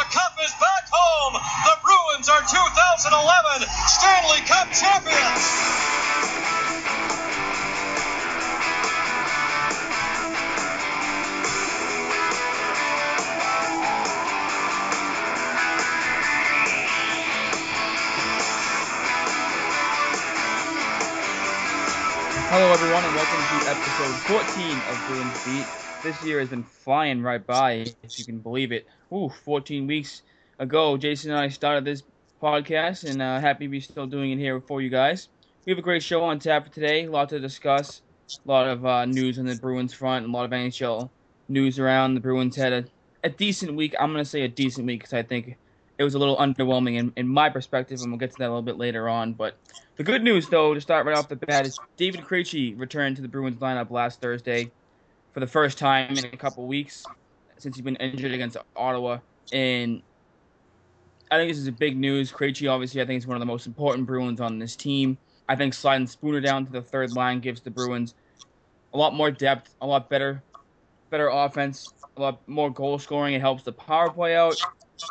the Cup is back home! The Bruins are 2011 Stanley Cup champions! Hello, everyone, and welcome to episode 14 of Bruins Beat. This year has been flying right by, if you can believe it. Ooh, 14 weeks ago, Jason and I started this podcast, and uh, happy to be still doing it here for you guys. We have a great show on tap for today, a lot to discuss, a lot of uh, news on the Bruins front, a lot of NHL news around. The Bruins had a, a decent week. I'm going to say a decent week because I think it was a little underwhelming in, in my perspective, and we'll get to that a little bit later on. But the good news, though, to start right off the bat, is David Krejci returned to the Bruins lineup last Thursday for the first time in a couple weeks since he's been injured against Ottawa. And I think this is a big news. Krejci, obviously, I think is one of the most important Bruins on this team. I think sliding Spooner down to the third line gives the Bruins a lot more depth, a lot better, better offense, a lot more goal scoring. It helps the power play out.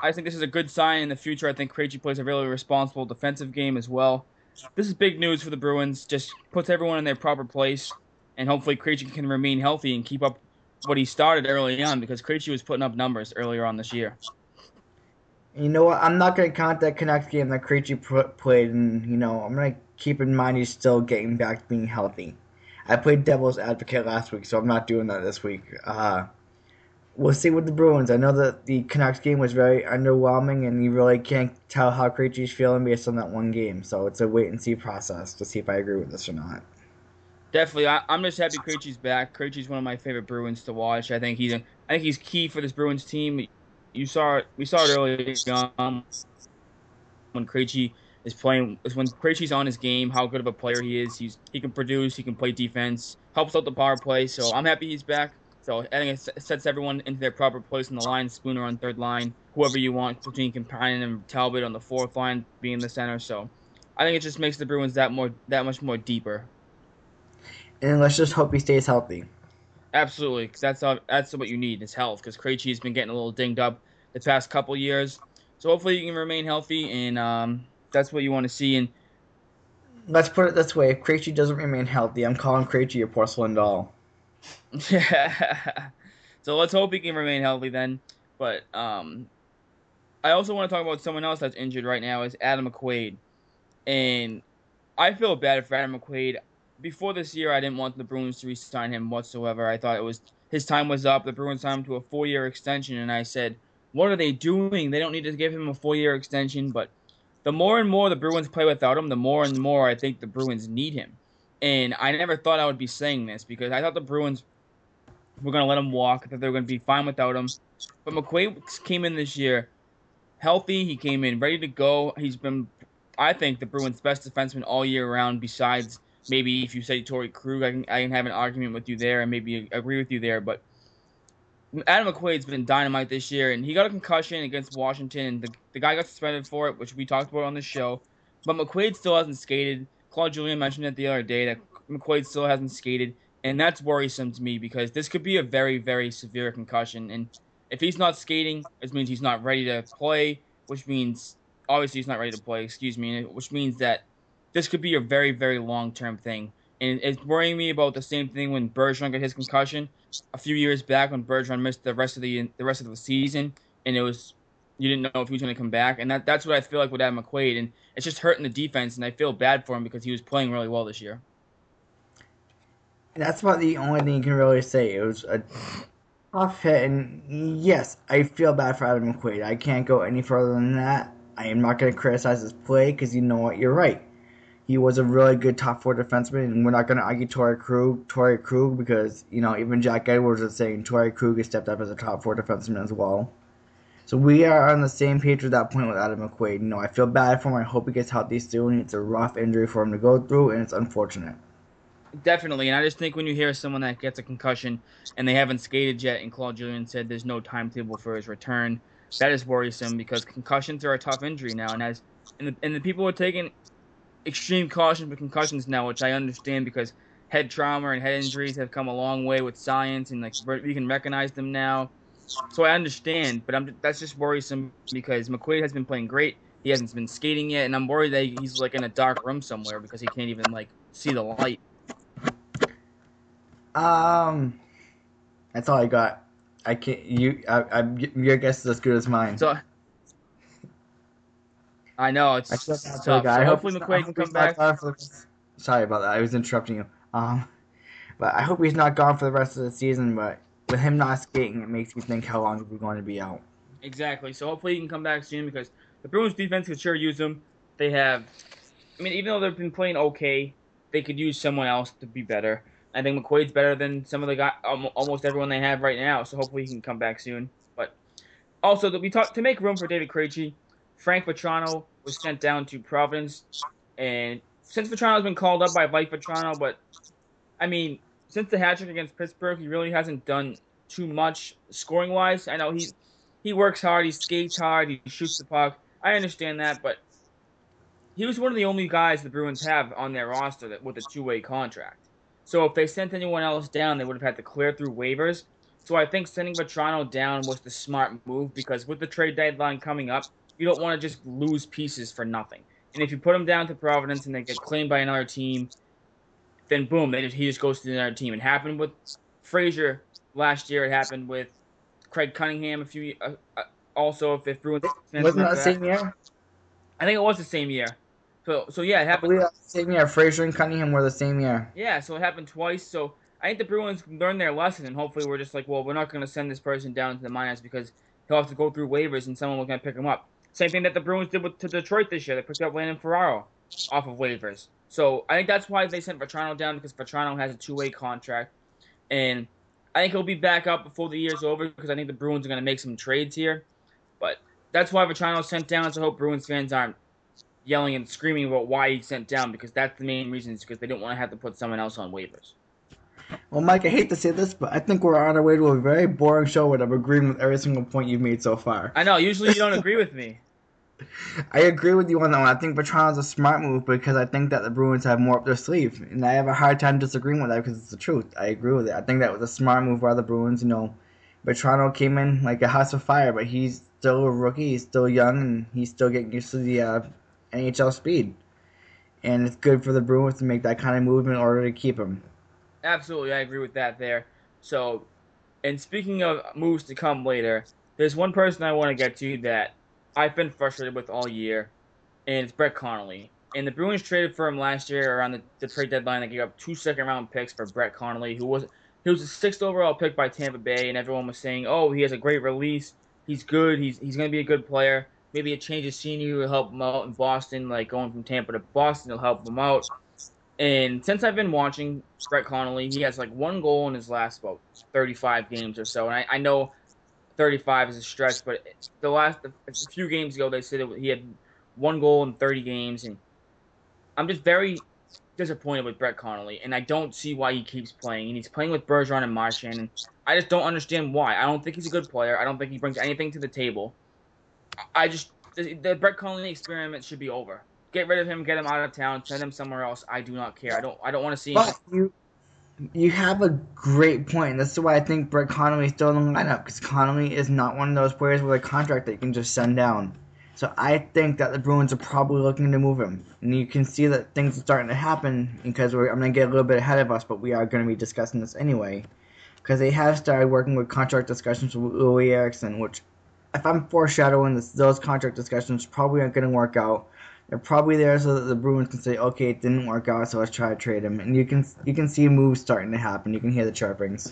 I think this is a good sign in the future. I think Krejci plays a really responsible defensive game as well. This is big news for the Bruins. Just puts everyone in their proper place, and hopefully Krejci can remain healthy and keep up what he started early on because Krejci was putting up numbers earlier on this year. You know what? I'm not going to count that Canucks game that Krejci played, and you know I'm going to keep in mind he's still getting back to being healthy. I played devil's advocate last week, so I'm not doing that this week. Uh, we'll see with the Bruins. I know that the Canucks game was very underwhelming, and you really can't tell how Krejci's feeling based on that one game. So it's a wait and see process to see if I agree with this or not. Definitely, I, I'm just happy Krejci's back. Krejci's one of my favorite Bruins to watch. I think he's, I think he's key for this Bruins team. You saw it, we saw it earlier on when Krejci is playing. When Krejci's on his game, how good of a player he is. He's he can produce, he can play defense, helps out the power play. So I'm happy he's back. So I think it sets everyone into their proper place in the line. Spooner on third line, whoever you want between Kemppainen and Talbot on the fourth line, being the center. So I think it just makes the Bruins that more that much more deeper. And let's just hope he stays healthy. Absolutely, 'cause that's all, that's what you need is health. Because Krejci's been getting a little dinged up the past couple years, so hopefully he can remain healthy, and um, that's what you want to see. And Let's put it this way: if Krejci doesn't remain healthy, I'm calling Krejci a porcelain doll. Yeah. so let's hope he can remain healthy then. But um, I also want to talk about someone else that's injured right now is Adam McQuaid, and I feel bad for Adam McQuaid. Before this year, I didn't want the Bruins to re-sign him whatsoever. I thought it was his time was up. The Bruins signed him to a four-year extension, and I said, "What are they doing? They don't need to give him a four-year extension." But the more and more the Bruins play without him, the more and more I think the Bruins need him. And I never thought I would be saying this because I thought the Bruins were going to let him walk, that they were going to be fine without him. But McQuaid came in this year healthy. He came in ready to go. He's been, I think, the Bruins' best defenseman all year round. Besides, maybe if you say Torey Krug, I can I can have an argument with you there and maybe agree with you there. But Adam McQuaid's been dynamite this year, and he got a concussion against Washington, and the, the guy got suspended for it, which we talked about on the show. But McQuaid still hasn't skated. Claude Julien mentioned it the other day that McQuaid still hasn't skated, and that's worrisome to me because this could be a very, very severe concussion. And if he's not skating, it means he's not ready to play, which means obviously he's not ready to play. Excuse me, which means that this could be a very, very long term thing. And it's worrying me about the same thing when Bergeron got his concussion a few years back when Bergeron missed the rest of the the rest of the season, and it was you didn't know if he was going to come back, and that that's what I feel like with Adam McQuaid, and it's just hurting the defense, and I feel bad for him because he was playing really well this year. That's about the only thing you can really say. It was a tough hit, and yes, I feel bad for Adam McQuaid. I can't go any further than that. I am not going to criticize his play because you know what, you're right. He was a really good top four defenseman, and we're not going to argue Torey Krug, Torey Krug, because you know even Jack Edwards is saying Torey Krug has stepped up as a top four defenseman as well. So we are on the same page with that point with Adam McQuaid. You know, I feel bad for him. I hope he gets healthy soon. It's a rough injury for him to go through, and it's unfortunate. Definitely, and I just think when you hear someone that gets a concussion and they haven't skated yet, and Claude Julien said there's no timetable for his return, that is worrisome because concussions are a tough injury now, and as and the, and the people are taking extreme caution with concussions now, which I understand because head trauma and head injuries have come a long way with science, and like we can recognize them now. So I understand, but I'm that's just worrisome because McQuaid has been playing great. He hasn't been skating yet, and I'm worried that he's like in a dark room somewhere because he can't even like see the light. Um, that's all I got. I can't. You, I, I, your guess is as good as mine. So I know it's I tough. feel bad for So hopefully not- McQuaid can come back. the- Sorry about that. I was interrupting you. Um, but I hope he's not gone for the rest of the season. But with him not skating, it makes me think how long we're going to be out. Exactly. So hopefully he can come back soon because the Bruins defense could sure use him. They have, I mean, even though they've been playing okay, they could use someone else to be better. I think McQuaid's better than some of the guy, almost everyone they have right now. So hopefully he can come back soon. But also, that we talk to make room for David Krejci. Frank Vatrano was sent down to Providence, and since Vatrano's been called up, by like Vatrano, but I mean, since the hat trick against Pittsburgh, he really hasn't done too much scoring wise. I know he he works hard, he skates hard, he shoots the puck. I understand that, but he was one of the only guys the Bruins have on their roster that with a two way contract. So if they sent anyone else down, they would have had to clear through waivers. So I think sending Vatrano down was the smart move because with the trade deadline coming up, you don't want to just lose pieces for nothing. And if you put him down to Providence and they get claimed by another team, then boom, they just, he just goes to another team. It happened with Fraser last year. It happened with Craig Cunningham a few. Uh, uh, also, if, if Bruins Wasn't that the same year? I think it was the same year. So so yeah, it I happened. believe that was the same year. Fraser and Cunningham were the same year. Yeah, so it happened twice. So I think the Bruins learned their lesson, and hopefully we're just like, well, we're not going to send this person down to the minors because he'll have to go through waivers, and someone was going to pick him up. Same thing that the Bruins did with to Detroit this year. They picked up Landon Ferraro off of waivers. So I think that's why they sent Vatrano down because Vatrano has a two-way contract, and I think he'll be back up before the year's over because I think the Bruins are going to make some trades here. But that's why Vatrano's sent down. So I hope Bruins fans aren't yelling and screaming about why he's sent down because that's the main reason is because they don't want to have to put someone else on waivers. Well, Mike, I hate to say this, but I think we're on our way to a very boring show where I'm agreeing with every single point you've made so far. I know. Usually you don't agree with me. I agree with you on that one. I think Vatrano's a smart move because I think that the Bruins have more up their sleeve, and I have a hard time disagreeing with that because it's the truth. I agree with it. I think that was a smart move by the Bruins. You know, Vatrano came in like a house of fire, but he's still a rookie. He's still young, and he's still getting used to the uh, NHL speed. And it's good for the Bruins to make that kind of move in order to keep him. Absolutely, I agree with that there. So, and speaking of moves to come later, there's one person I want to get to that I've been frustrated with all year, and it's Brett Connolly. And the Bruins traded for him last year around the, the trade deadline. They gave up two second round picks for Brett Connolly, who was he was the sixth overall pick by Tampa Bay, and everyone was saying, "Oh, he has a great release. He's good. He's he's going to be a good player. Maybe a change of scenery will help him out in Boston. Like going from Tampa to Boston will help him out." And since I've been watching Brett Connolly, he has like one goal in his last about 35 games or so. And I, I know 35 is a stretch, but the last a few games ago they said he had one goal in 30 games, and I'm just very disappointed with Brett Connolly, and I don't see why he keeps playing. And he's playing with Bergeron and Marchand, and I just don't understand why. I don't think he's a good player. I don't think he brings anything to the table. I just the, the Brett Connolly experiment should be over. Get rid of him, get him out of town, send him somewhere else. I do not care. I don't. I don't want to see him. But you, you have a great point. That's why I think Brett Connolly is still in the lineup because Connolly is not one of those players with a contract that you can just send down. So I think that the Bruins are probably looking to move him, and you can see that things are starting to happen because we're, I'm going to get a little bit ahead of us, but we are going to be discussing this anyway, because they have started working with contract discussions with Loui Eriksson, which if I'm foreshadowing this, those contract discussions probably aren't going to work out. They're probably there so that the Bruins can say, okay, it didn't work out, so let's try to trade him. And you can you can see moves starting to happen. You can hear the chirpings.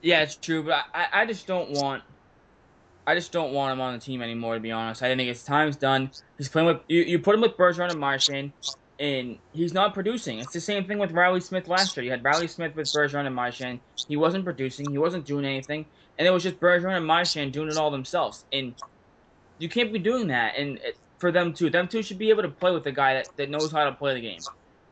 Yeah, it's true, but I, I just don't want I just don't want him on the team anymore. To be honest, I think his time's done. He's playing with you. You put him with Bergeron and Marchand, and he's not producing. It's the same thing with Reilly Smith last year. You had Reilly Smith with Bergeron and Marchand. He wasn't producing. He wasn't doing anything, and it was just Bergeron and Marchand doing it all themselves. And you can't be doing that. And it, for them too, them two should be able to play with a guy that, that knows how to play the game.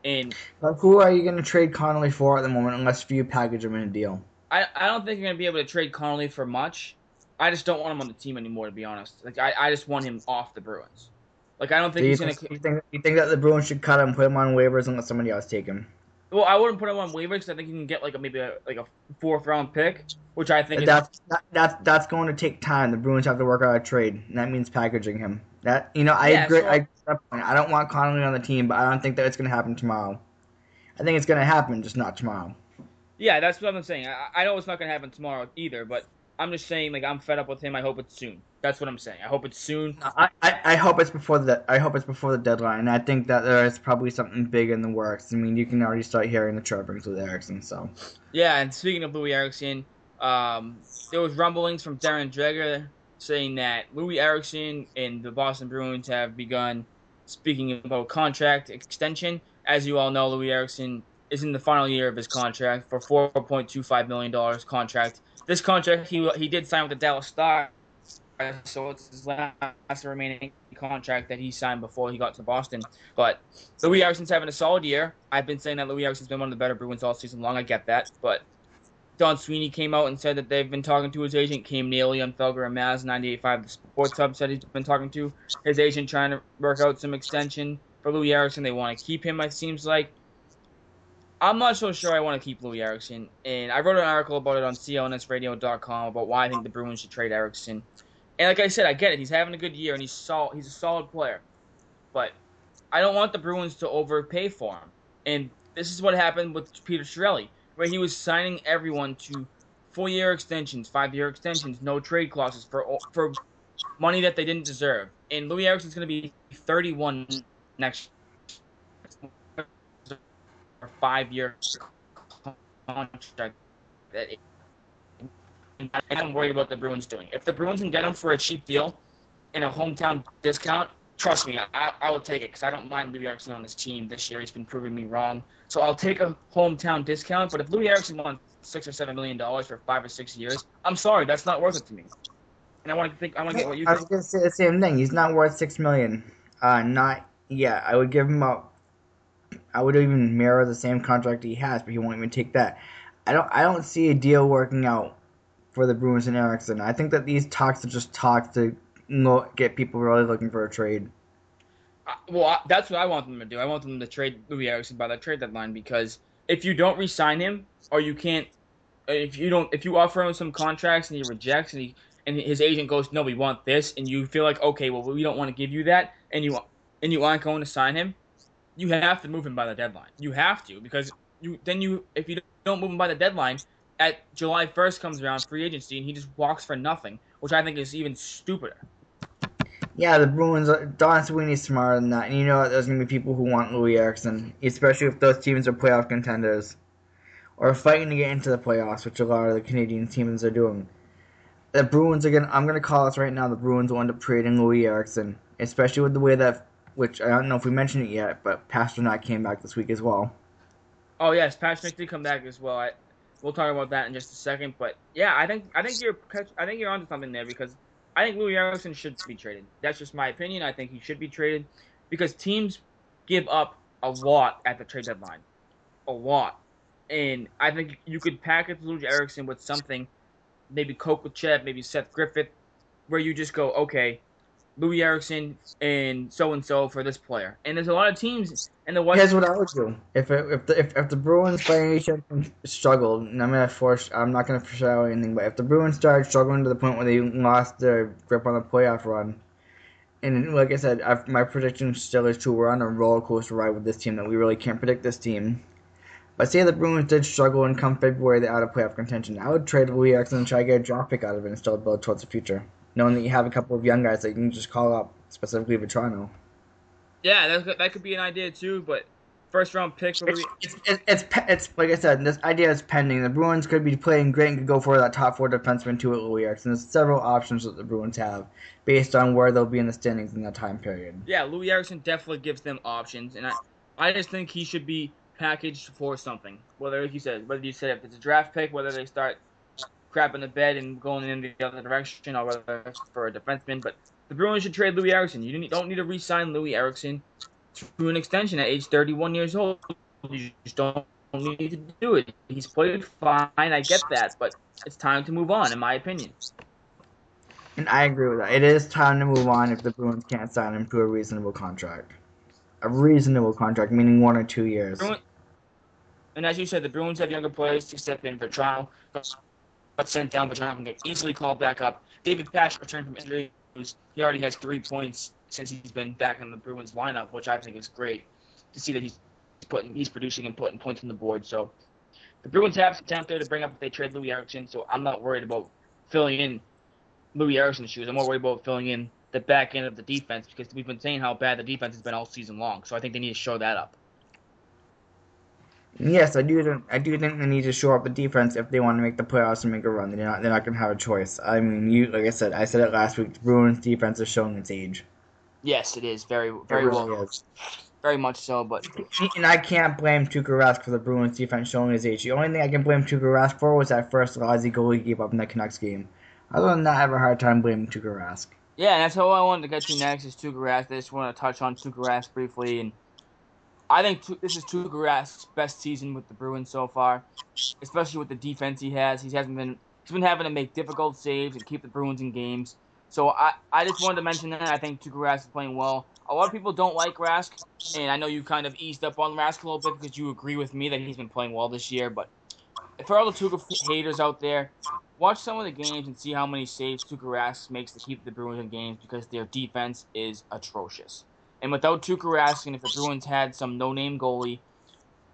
And Like, who are you going to trade Connolly for at the moment, unless you package him in a deal? I, I don't think you're gonna be able to trade Connolly for much. I just don't want him on the team anymore, to be honest. Like I, I just want him off the Bruins. Like I don't think he's gonna. think, you, think, you think that the Bruins should cut him, put him on waivers, and let somebody else take him? Well, I wouldn't put him on waivers because I think you can get like a maybe a, like a fourth round pick, which I think is, That's that, that's that's going to take time. The Bruins have to work out a trade, and that means packaging him. That you know, I Yeah, agree. so- I, I don't want Connolly on the team, but I don't think that it's going to happen tomorrow. I think it's going to happen, just not tomorrow. yeah, that's what I'm saying. I, I know it's not gonna happen tomorrow either, but I'm just saying like I'm fed up with him. I hope it's soon. That's what I'm saying. I hope it's soon. I, I, I hope it's before the I hope it's before the deadline. I think that there is probably something big in the works. I mean, you can already start hearing the chirpings with Eriksson. So Yeah, and speaking of Loui Eriksson, um, there was rumblings from Darren Dreger saying that Loui Eriksson and the Boston Bruins have begun speaking about contract extension. As you all know, Loui Eriksson is in the final year of his contract for four point two five million dollars contract. This contract he he did sign with the Dallas Stars, so it's his last remaining contract that he signed before he got to Boston. But Loui Eriksson's having a solid year. I've been saying that Loui Eriksson's been one of the better Bruins all season long. I get that, but Don Sweeney came out and said that they've been talking to his agent, Cam Neely on Felger and Maz 98.5 The Sports Hub said he's been talking to his agent trying to work out some extension for Loui Eriksson. They want to keep him, it seems like. I'm not so sure I want to keep Loui Eriksson, and I wrote an article about it on CLNSradio.com about why I think the Bruins should trade Eriksson. And like I said, I get it. He's having a good year, and he's sol- he's a solid player. But I don't want the Bruins to overpay for him. And this is what happened with Peter Chiarelli, where he was signing everyone to four-year extensions, five-year extensions, no trade clauses for for money that they didn't deserve. And Loui Eriksson's going to be 31 next five-year contract. That and I'm worried about the Bruins doing. If the Bruins can get him for a cheap deal and a hometown discount, trust me, I, I will take it because I don't mind Loui Eriksson on this team this year. He's been proving me wrong. So I'll take a hometown discount. But if Loui Eriksson wants six or seven million dollars for five or six years, I'm sorry, that's not worth it to me. And I want to think. I want to get what you I was gonna say the same thing. He's not worth six million. Uh, not yeah. I would give him up. I would even mirror the same contract he has, but he won't even take that. I don't. I don't see a deal working out for the Bruins and Eriksson. I think that these talks are just talks to get people really looking for a trade. Uh, well, I, that's what I want them to do. I want them to trade Loui Eriksson by the trade deadline because if you don't re-sign him or you can't, if you don't, if you offer him some contracts and he rejects and he and his agent goes, no, we want this, and you feel like, okay, well, we don't want to give you that, and you and you aren't going to sign him, you have to move him by the deadline. You have to because you then you if you don't move him by the deadline, at July 1st comes around free agency and he just walks for nothing, which I think is even stupider. Yeah, the Bruins. Are, Don Sweeney's smarter than that, and you know there's gonna be people who want Loui Eriksson, especially if those teams are playoff contenders or fighting to get into the playoffs, which a lot of the Canadian teams are doing. The Bruins are gonna. I'm gonna call this right now. The Bruins will end up trading Loui Eriksson, especially with the way that, which I don't know if we mentioned it yet, but Pastrnak came back this week as well. Oh yes, Patrick did come back as well. I, we'll talk about that in just a second. But yeah, I think I think you're I think you're onto something there because I think Loui Eriksson should be traded. That's just my opinion. I think he should be traded because teams give up a lot at the trade deadline, a lot, and I think you could package Loui Eriksson with something, maybe Kokochev, maybe Seth Griffith, where you just go, okay, Loui Eriksson and so and so for this player. And there's a lot of teams in the West. Here's what I would do if if the if, if the Bruins by any chance struggled. And I'm gonna force. I'm not gonna foreshadow anything, but if the Bruins started struggling to the point where they lost their grip on the playoff run, and like I said, I've, my prediction still is true. We're on a roller coaster ride with this team that we really can't predict this team. But say the Bruins did struggle and come February they're out of playoff contention, I would trade Loui Eriksson and try to get a draft pick out of it and still build towards the future. Knowing that you have a couple of young guys that you can just call up specifically Vatrano. Yeah, that could, that could be an idea too. But first round pick It's, Loui. it's, it's, it's, it's like I said, this idea is pending. The Bruins could be playing great and could go for that top four defenseman too at Loui Eriksson. There's several options that the Bruins have based on where they'll be in the standings in that time period. Yeah, Loui Eriksson definitely gives them options, and I, I just think he should be packaged for something. Whether, like you said, whether you said if it's a draft pick, whether they start crapping the bed and going in the other direction, or whether for a defenseman. But the Bruins should trade Loui Eriksson. You don't need to re-sign Loui Eriksson to an extension at age 31 years old. You just don't need to do it. He's played fine. I get that, but it's time to move on, in my opinion. And I agree with that. It is time to move on if the Bruins can't sign him to a reasonable contract. A reasonable contract, meaning one or two years. And as you said, the Bruins have younger players to step in. Vatrano got sent down, but can get easily called back up. David Pash returned from injury. He already has three points since he's been back in the Bruins lineup, which I think is great to see that he's putting, he's producing and putting points on the board. So the Bruins have some talent there to bring up if they trade Loui Eriksson. So I'm not worried about filling in Loui Eriksson's shoes. I'm more worried about filling in the back end of the defense because we've been saying how bad the defense has been all season long. So I think they need to show that up. Yes, I do. think- I do think they need to shore up the defense if they want to make the playoffs and make a run. They're not. They're not going to have a choice. I mean, you like I said. I said it last week. The Bruins defense is showing its age. Yes, it is very, very really well, is. very much so. But And I can't blame Tuukka Rask for the Bruins defense showing his age. The only thing I can blame Tuukka Rask for was that first lousy goal he gave up in the Canucks game. Other than that, I have a hard time blaming Tuukka Rask. yeah, and that's all I wanted to get to next is Tuukka Rask. I just want to touch on Tuukka Rask briefly, and I think this is Tuukka best season with the Bruins so far, especially with the defense he has. He hasn't been he's been having to make difficult saves and keep the Bruins in games. So I, I just wanted to mention that I think Tuukka Rask is playing well. A lot of people don't like Rask, and I know you kind of eased up on Rask a little bit because you agree with me that he's been playing well this year. But for all the Tuukka haters out there, watch some of the games and see how many saves Tuukka Rask makes to keep the Bruins in games because their defense is atrocious. And without Tuukka Rask, and if the Bruins had some no-name goalie,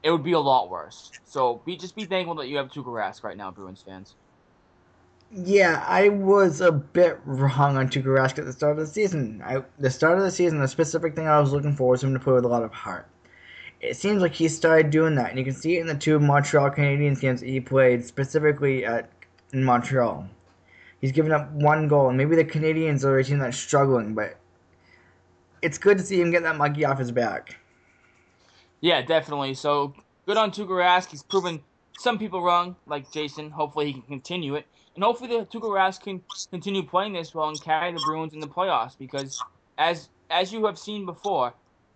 it would be a lot worse. So be just be thankful that you have Tuukka Rask right now, Bruins fans. Yeah, I was a bit wrong on Tuukka Rask at the start of the season. I, the start of the season, the specific thing I was looking for was him to play with a lot of heart. It seems like he started doing that, and you can see it in the two Montreal Canadiens games that he played, specifically at in Montreal. He's given up one goal, and maybe the Canadiens are a team that's struggling, but it's good to see him get that monkey off his back. Yeah, definitely. So good on Tuukka Rask. He's proven some people wrong, like Jason. Hopefully he can continue it, and hopefully the Tuukka Rask can continue playing this well and carry the Bruins in the playoffs. Because as as you have seen before,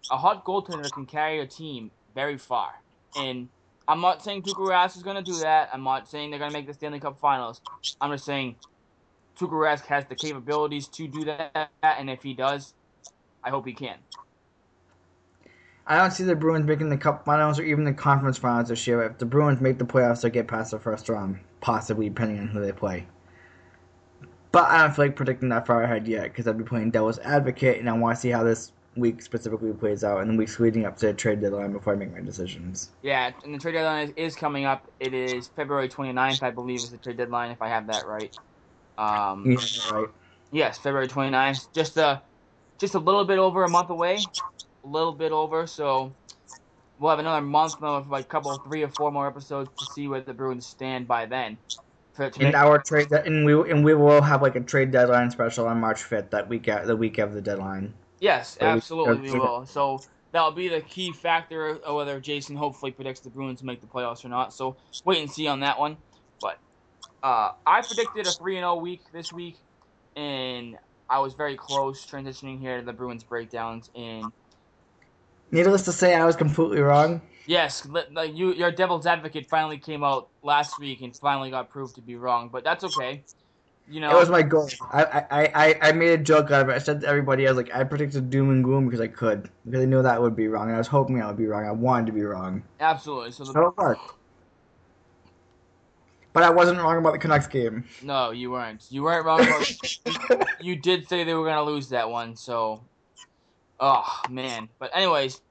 a hot goaltender can carry a team very far. And I'm not saying Tuukka is going to do that. I'm not saying they're going to make the Stanley Cup Finals. I'm just saying Tuukka has the capabilities to do that, and if he does, I hope he can. I don't see the Bruins making the Cup Finals or even the Conference Finals this year. If the Bruins make the playoffs, they'll get past the first round, possibly depending on who they play. But I don't feel like predicting that far ahead yet because I'd be playing devil's advocate, and I want to see how this week specifically plays out and the weeks leading up to the trade deadline before I make my decisions. Yeah, and the trade deadline is, is coming up. It is February 29th, I believe, is the trade deadline, if I have that right. Um, right. Yes, February 29th. Just a, just a little bit over a month away. A little bit over, so we'll have another month, another like a couple, three or four more episodes to see where the Bruins stand by then. For, to And make- our trade, de- and we and we will have like a trade deadline special on March fifth, that week, at, the week of the deadline. Yes, we- absolutely we or- will. So that'll be the key factor of whether Jason hopefully predicts the Bruins make the playoffs or not. So wait and see on that one. But uh, I predicted a three and zero week this week, and I was very close transitioning here to the Bruins breakdowns. And Needless to say, I was completely wrong. yes, like you, your devil's advocate finally came out last week and finally got proved to be wrong. But that's okay. You know, It was my goal. I, I, I, I made a joke out of it. I said to everybody, I was like, I predicted doom and gloom because I could. Because I knew that would be wrong. And I was hoping I would be wrong. I wanted to be wrong. absolutely. So the, So it worked. But I wasn't wrong about the Canucks game. no, you weren't. You weren't wrong. About, you did say they were gonna lose that one, so oh man. But anyways,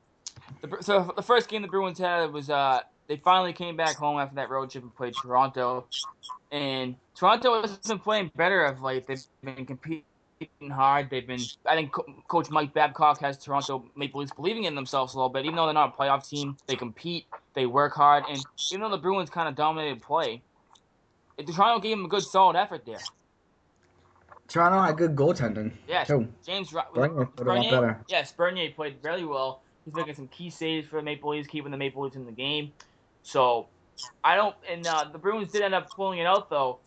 the, so the first game the Bruins had was uh they finally came back home after that road trip and played Toronto. And Toronto has been playing better of late. They've been competing hard. They've been. I think Co- Coach Mike Babcock has Toronto Maple Leafs believing in themselves a little bit. Even though they're not a playoff team, they compete. They work hard, and even though the Bruins kind of dominated play, Toronto gave them a good solid effort there. Toronto had good goaltending. Yes, too. James Bernier played a lot Bernier- better. Yes, Bernier played really well. He's making some key saves for the Maple Leafs, keeping the Maple Leafs in the game. So I don't. And uh, the Bruins did end up pulling it out though.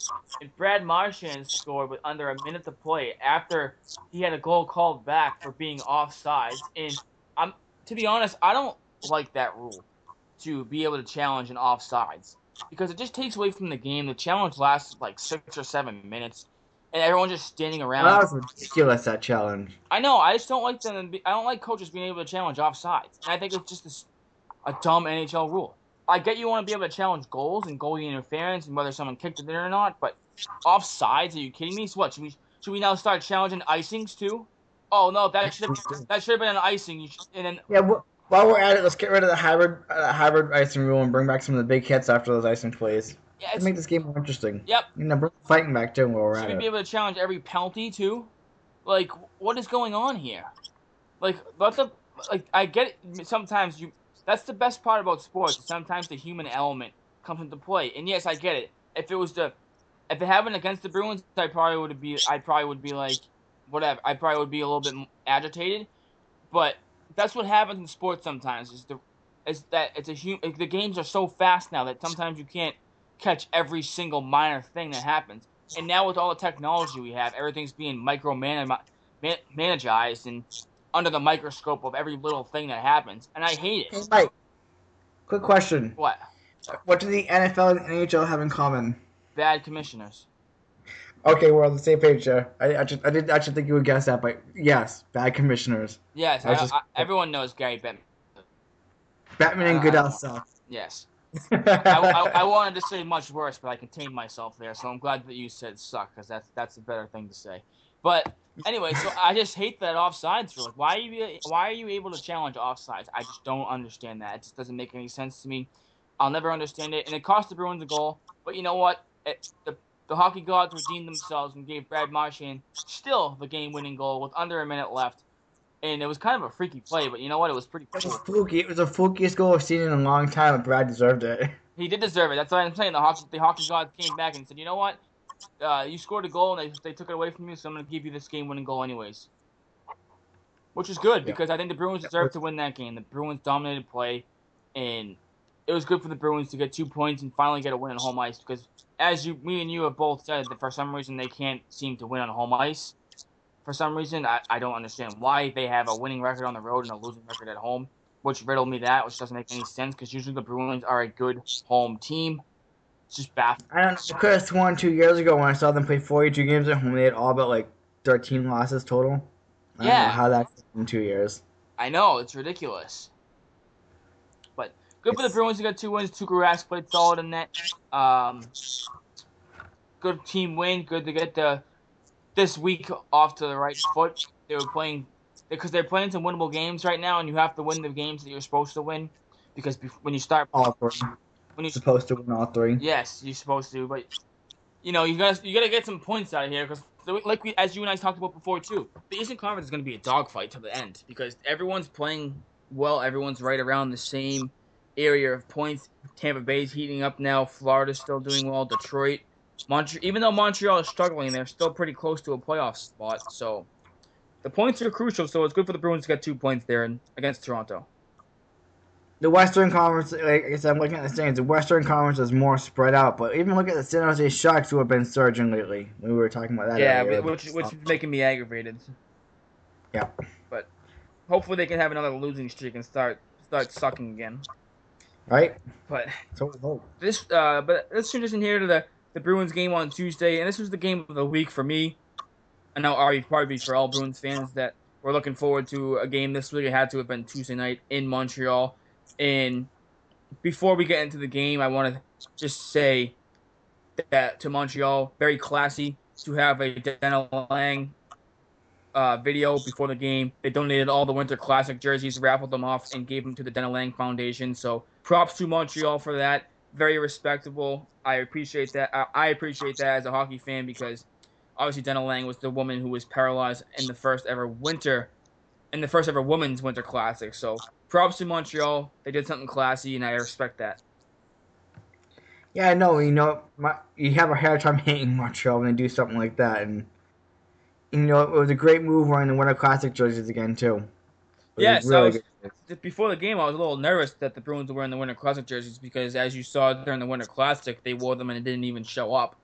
And Brad Marchand scored with under a minute to play after he had a goal called back for being offside. And I'm to be honest, I don't like that rule to be able to challenge an offsides because it just takes away from the game. The challenge lasts like six or seven minutes, and everyone's just standing around. That was ridiculous. That challenge. I know. I just don't like them. I don't like coaches being able to challenge offsides. And I think it's just this, a dumb NHL rule. I get you want to be able to challenge goals and goalie interference and whether someone kicked it in or not, but offsides? Are you kidding me? So what? Should we should we now start challenging icings too? Oh no, that should have that should have been an icing. You should, and then Yeah. wh- While we're at it, let's get rid of the hybrid uh, hybrid icing rule and bring back some of the big hits after those icing plays. yeah, it's, make this game more interesting. yep. You know, bring fighting back too while we're Should at we be it. able to challenge every penalty too? Like, what is going on here? Like, that's a like. I get it. Sometimes you. That's the best part about sports. Sometimes the human element comes into play. And yes, I get it. If it was the, if it happened against the Bruins, I probably would be. I probably would be like, whatever. I probably would be a little bit agitated. But that's what happens in sports sometimes. Is the, is that it's a hum, The games are so fast now that sometimes you can't catch every single minor thing that happens. And now with all the technology we have, everything's being micromanaged and under the microscope of every little thing that happens. And I hate Hey, it. Mike. Quick question: What? What do the NFL and NHL have in common? Bad commissioners. Okay, we're on the same page there. I, I, just, I didn't actually think you would guess that, but yes, bad commissioners. Yes, I I, just- everyone knows Gary Bettman. Batman and Uh, Goodell suck. Yes. I, I, I wanted to say much worse, but I contained myself there. So I'm glad that you said suck, because that's that's a better thing to say. But anyway, so I just hate that offsides rule. Why are you why are you able to challenge offsides? I just don't understand that. It just doesn't make any sense to me. I'll never understand it, and it cost the Bruins a goal. But you know what? It, the the hockey gods redeemed themselves and gave Brad Marchand still the game-winning goal with under a minute left. And it was kind of a freaky play, but you know what? It was pretty It was cool. fluky. It was the flukiest goal I've seen in a long time, and Brad deserved it. He did deserve it. That's what I'm saying. The hockey, the hockey gods came back and said, "You know what? Uh, you scored a goal and they, they took it away from you, so I'm going to give you this game-winning goal anyways." Which is good because I think the Bruins deserved to win that game. The Bruins dominated play, and it was good for the Bruins to get two points and finally get a win on home ice. Because as you, me and you have both said that for some reason they can't seem to win on home ice. For some reason, I, I don't understand why they have a winning record on the road and a losing record at home. Which riddled me that, which doesn't make any sense because usually the Bruins are a good home team. It's just baffling. I don't know. I could have sworn two years ago when I saw them play 42 games at home, they had all but like 13 losses total. I don't Yeah. know how that in two years. I know it's ridiculous, good for the Bruins to got two wins. Tuukka Rask played solid in that. Um, good team win. Good to get the this week off to the right foot. They were playing because they're playing some winnable games right now, and you have to win the games that you're supposed to win. Because bef- when you start, All three. when you're Supposed to win all three. Yes, you're supposed to, but you know you got to you got to get some points out of here because, like we, as you and I talked about before too, the Eastern Conference is going to be a dogfight to the end because everyone's playing well. Everyone's right around the same area of points. Tampa Bay's heating up now. Florida's still doing well. Detroit, Montreal. Even though Montreal is struggling, they're still pretty close to a playoff spot. So the points are crucial. So it's good for the Bruins to get two points there and against Toronto. The Western Conference, like I said, I'm looking at the standings. The Western Conference is more spread out, but even look at the San Jose Sharks, who have been surging lately. We were talking about that. Yeah, earlier. which which is making me aggravated. Yeah. But hopefully they can have another losing streak and start start sucking again. Right. But So this uh but let's transition here to the the Bruins game on Tuesday, and this was the game of the week for me. I know Ari probably for all Bruins fans that we're looking forward to a game this week. It had to have been Tuesday night in Montreal. And before we get into the game, I want to just say that to Montreal, very classy to have a Denna Laing uh, video before the game. They donated all the Winter Classic jerseys, raffled them off, and gave them to the Denna Laing Foundation. So props to Montreal for that. very respectable. I appreciate that. I, appreciate that as a hockey fan because obviously Denna Laing was the woman who was paralyzed in the first ever winter, in the first ever women's winter classic. So props to Montreal. They did something classy, and I respect that. Yeah, I know. You know, my, you have a hard time hating Montreal when they do something like that, and you know it was a great move wearing the Winter Classic jerseys again too. Yes, I was- Before the game, I was a little nervous that the Bruins were wearing the Winter Classic jerseys because, as you saw during the Winter Classic, they wore them and it didn't even show up,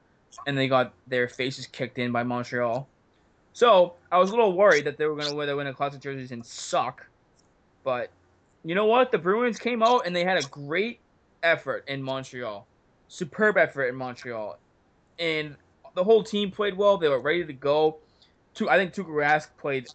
and they got their faces kicked in by Montreal. So I was a little worried that they were going to wear the Winter Classic jerseys and suck. But you know what? The Bruins came out and they had a great effort in Montreal, superb effort in Montreal, and the whole team played well. They were ready to go. I think Tuukka Rask played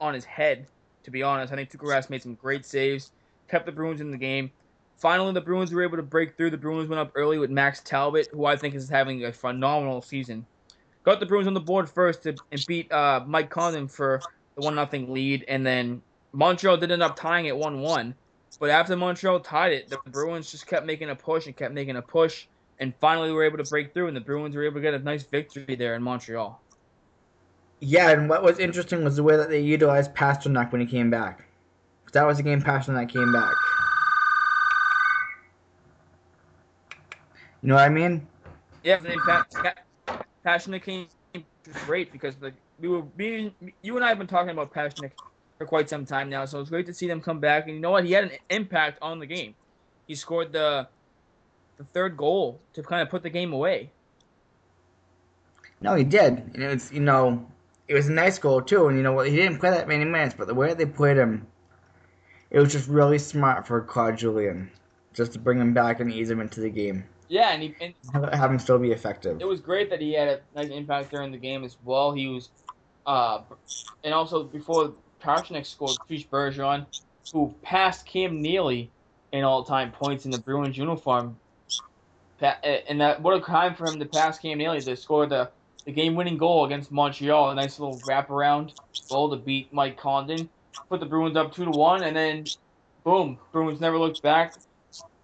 on his head to be honest. I think Tuukka Rask made some great saves, kept the Bruins in the game. Finally, the Bruins were able to break through. The Bruins went up early with Max Talbot, who I think is having a phenomenal season. Got the Bruins on the board first to, and beat uh, Mike Condon for the one nothing lead, and then Montreal did end up tying it one one. But after Montreal tied it, the Bruins just kept making a push and kept making a push, and finally were able to break through, and the Bruins were able to get a nice victory there in Montreal. Yeah, and what was interesting was the way that they utilized Pastrnak when he came back. That was the game Pastrnak came back. You know what I mean? Yeah, and then pa- pa- came was great because like we were being you and I have been talking about Pastrnak for quite some time now, so it's great to see them come back. And you know what? He had an impact on the game. He scored the the third goal to kind of put the game away. No, he did. And it you know, it was a nice goal too. And you know what? He didn't play that many minutes, but the way they played him, it was just really smart for Claude Julien, just to bring him back and ease him into the game, Yeah, and he and have, him still be effective. it was great that he had a nice impact during the game as well. He was, uh, and also before Pastrnak scored, Trish Bergeron, who passed Cam Neely in all-time points in the Bruins uniform. And that what a time for him to pass Cam Neely to score the, the game-winning goal against Montreal. A nice little wraparound goal to beat Mike Condon, put the Bruins up two to one, and then boom, Bruins never looked back.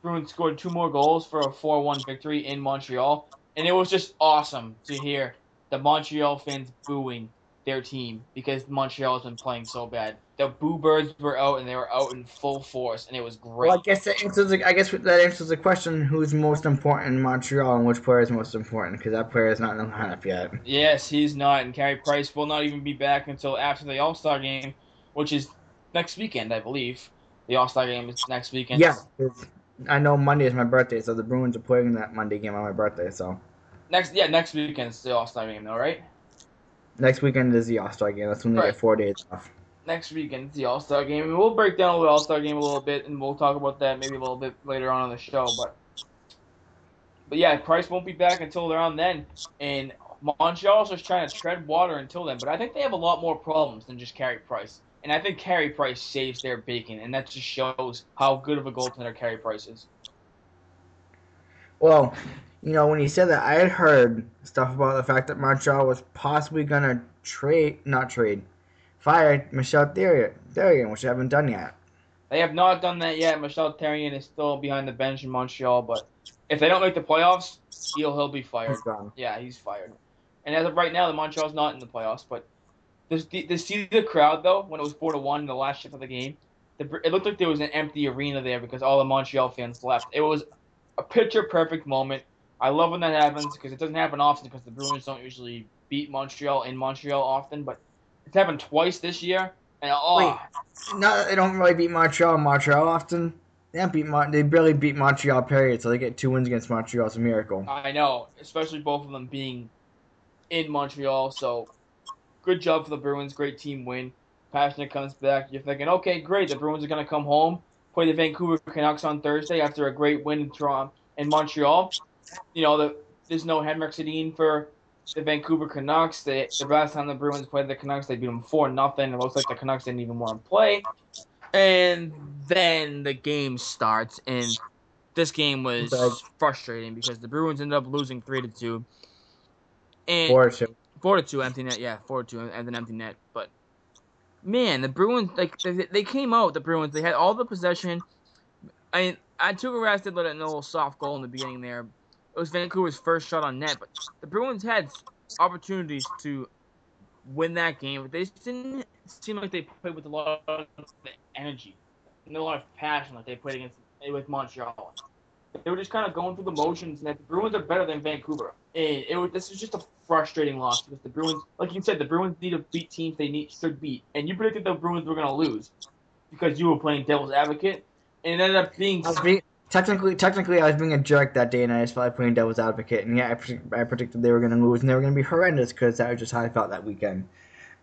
Bruins scored two more goals for a four-one victory in Montreal, and it was just awesome to hear the Montreal fans booing their team because Montreal has been playing so bad. The Boo Birds were out and they were out in full force, and it was great. Well, I guess that answers. The, I guess that answers the question: Who's most important in Montreal, and which player is most important? Because that player is not in the lineup yet. Yes, he's not, and Carey Price will not even be back until after the All Star game, which is next weekend, I believe. The All Star game is next weekend. Yeah, I know Monday is my birthday, so the Bruins are playing that Monday game on my birthday. So Next, yeah, next weekend's the All Star game, though, right? next weekend is the All Star game. That's when they Right. get four days off. Next weekend's the All Star game, and we'll break down the All Star game a little bit, and we'll talk about that maybe a little bit later on in the show. But, but yeah, Price won't be back until around then, and Montreal's just trying to tread water until then. But I think they have a lot more problems than just Carey Price, and I think Carey Price saves their bacon, and that just shows how good of a goaltender Carey Price is. Well, you know, when he said that, I had heard stuff about the fact that Montreal was possibly gonna trade, not trade, fire Michel Therrien, which they haven't done yet. They have not done that yet. Michel Therrien is still behind the bench in Montreal, but if they don't make the playoffs, he'll he'll be fired. He's. Yeah, he's fired. And as of right now, the Montreal's not in the playoffs. But to, to see the crowd though, when it was four to one in the last shift of the game, the, it looked like there was an empty arena there because all the Montreal fans left. It was a picture perfect moment. I love when that happens because it doesn't happen often because the Bruins don't usually beat Montreal in Montreal often, but it's happened twice this year. And oh, Wait. That they don't really beat Montreal. Montreal often. They don't beat. Mon- they barely beat Montreal. Period. So they get two wins against Montreal. It's a miracle. I know, especially both of them being in Montreal. So, good job for the Bruins. Great team win. Pastrnak comes back. You're thinking, okay, great. The Bruins are going to come home, play the Vancouver Canucks on Thursday after a great win in Toronto in Montreal. You know, the, there's no Henrik Sedin for the Vancouver Canucks. They, the last time the Bruins played the Canucks, they beat them four nothing. It looks like the Canucks didn't even want to play. And then the game starts, and this game was frustrating because the Bruins ended up losing three to two. And Four two. four to two empty net, yeah, four to two and an empty net. But man, the Bruins like they, they came out. The Bruins they had all the possession. I mean, I Tuukka Rask did let it know a little soft goal in the beginning there. It was Vancouver's first shot on net, but the Bruins had opportunities to win that game, but they just didn't seem like they played with a lot of energy, and a lot of passion like they played against with Montreal. They were just kind of going through the motions, and the Bruins are better than Vancouver. And it was, this was just a frustrating loss because the Bruins, like you said, the Bruins need to beat teams they need should beat, and you predicted the Bruins were going to lose because you were playing devil's advocate, and it ended up being. I was being, technically, technically, I was being a jerk that day, and I just felt like playing devil's advocate. And yeah, I, predict, I predicted they were going to lose, and they were going to be horrendous because that was just how I felt that weekend.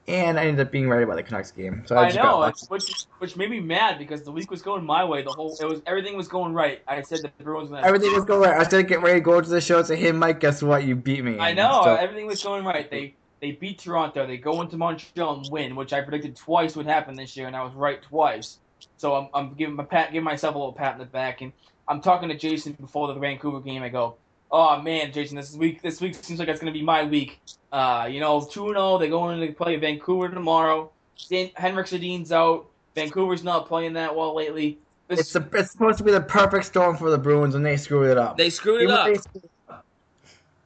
And I ended up being right about the Canucks game. So I, I know, which which made me mad because the week was going my way. The whole it was everything was going right. I said that the Bruins gonna Everything was going right. I was gonna get ready to go to the show and say, "Hey, Mike, guess what? You beat me." I know so- everything was going right. They they beat Toronto. They go into Montreal and win, which I predicted twice would happen this year, and I was right twice. So I'm, I'm giving my pat, giving myself a little pat in the back, and I'm talking to Jason before the Vancouver game. I go, "Oh man, Jason, this week this week seems like it's gonna be my week. Uh, you know, two and zero. They go in to play Vancouver tomorrow. Dan- Henrik Sedin's out. Vancouver's not playing that well lately. This, It's the it's supposed to be the perfect storm for the Bruins, and they screwed it up. they screwed it Even up. screwed it up.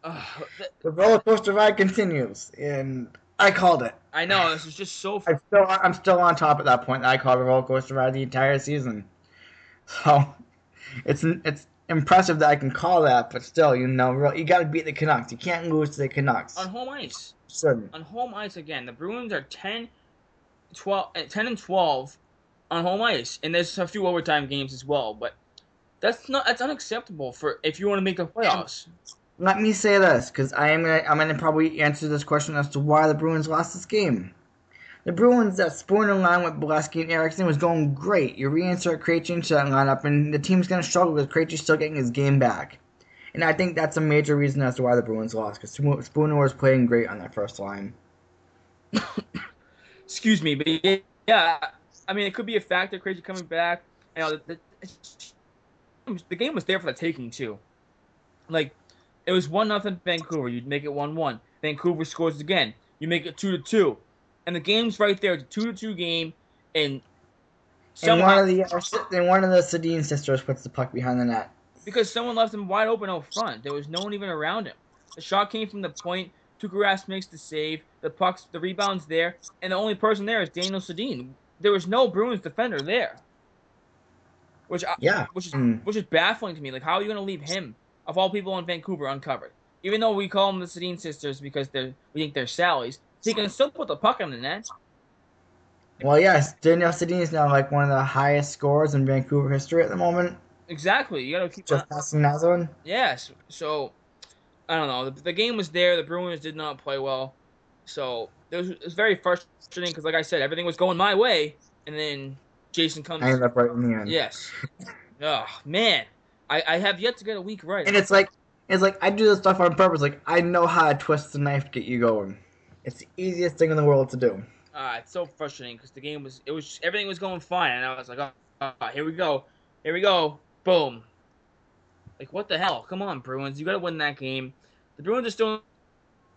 Ugh, th- The roller coaster ride continues, and I called it. I know this is just so I'm still I'm still on top at that point. I called the roller coaster ride the entire season. So it's it's impressive that I can call that, but still, you know, you got to beat the Canucks. You can't lose to the Canucks. on home ice. Shouldn't. on home ice again. The Bruins are 10, 12, uh, 10 and 12 on home ice, and there's a few overtime games as well. But that's not that's unacceptable for if you want to make the playoffs. Let me say this, because I am gonna I'm gonna probably answer this question as to why the Bruins lost this game. The Bruins that Spooner line with Beleskey and Eriksson was going great. You reinsert Krejci into that lineup, and the team's gonna struggle because Krejci's still getting his game back. And I think that's a major reason as to why the Bruins lost, because Spooner was playing great on that first line. Excuse me, but yeah, I mean it could be a factor. Krejci coming back. You know, the, the, the game was there for the taking too. Like it was one nothing Vancouver. You'd make it one one. Vancouver scores again. You make it two to two, and the game's right there. It's a two to two game, and And somehow- one of the and one of the Sedin sisters puts the puck behind the net. because someone left him wide open out front. There was no one even around him. The shot came from the point. Tuukka Rask makes the save. The pucks, the rebound's there, and the only person there is Daniel Sedin. There was no Bruins defender there, which I, Yeah. which is Mm. which is baffling to me. Like, how are you going to leave him of all people in Vancouver uncovered? Even though we call them the Sedin sisters because they're we think they're Sally's, he can still put the puck in the net. Well, yes, Daniel Sedin is now like one of the highest scorers in Vancouver history at the moment, Exactly. You got to keep just passing Naslund. Yes. So I don't know. The, the game was there. The Bruins did not play well. So it was, it was very frustrating because, like I said, everything was going my way, and then Jason comes. I ended up right in the end. Yes. oh man, I, I have yet to get a week right. And it's like, it's like I do this stuff on purpose. Like I know how to twist the knife to get you going. It's the easiest thing in the world to do. uh, it's so frustrating because the game was it was everything was going fine, and I was like, oh, oh, here we go, here we go, boom. Like what the hell? Come on, Bruins, you got to win that game. The Bruins are still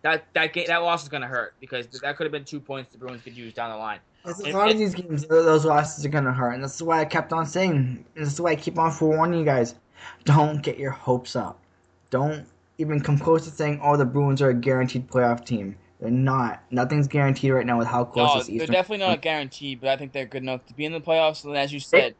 that that game that loss is gonna hurt because that could have been two points the Bruins could use down the line. It's a lot it- of these games, those losses are gonna hurt, and that's why I kept on saying. And that's why I keep on forewarning you guys: don't get your hopes up. Don't even come close to saying, "Oh, the Bruins are a guaranteed playoff team." They're not. Nothing's guaranteed right now with how close No, this they're definitely not guaranteed, but I think they're good enough to be in the playoffs. And as you said,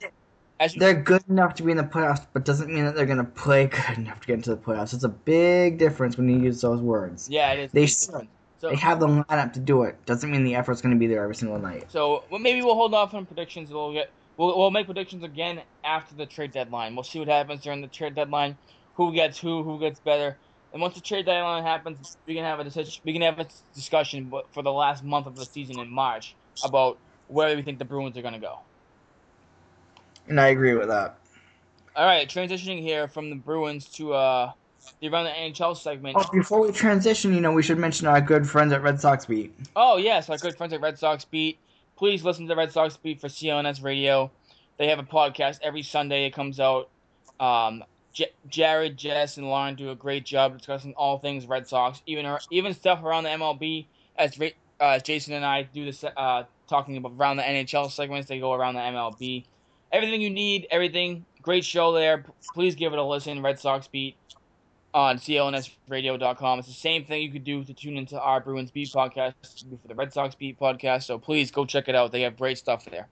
as you They're good enough to be in the playoffs, but doesn't mean that they're gonna play good enough to get into the playoffs. It's a big difference when you use those words. yeah, it is. They should. So, They have the lineup to do it. Doesn't mean the effort's gonna be there every single night. So well, maybe we'll hold off on predictions. We'll get we'll, we'll make predictions again after the trade deadline. We'll see what happens during the trade deadline. Who gets who? Who gets better? And once the trade deadline happens, we can have a decision. We can have a discussion for the last month of the season in March about where we think the Bruins are going to go. And I agree with that. All right, transitioning here from the Bruins to uh the around the NHL segment. Oh, before we transition, you know, we should mention our good friends at Red Sox Beat. Oh yes, our good friends at Red Sox Beat. Please listen to Red Sox Beat for CLNS Radio. They have a podcast every Sunday. It comes out. Um, J- Jared, Jess, and Lauren do a great job discussing all things Red Sox, even even stuff around the MLB. As uh, Jason and I do this, uh, talking about around the NHL segments, they go around the MLB. Everything you need, everything great show there. Please give it a listen. Red Sox Beat on clnsradio.com. It's the same thing you could do to tune into our Bruins Beat podcast for the Red Sox Beat podcast. So please go check it out. They have great stuff there.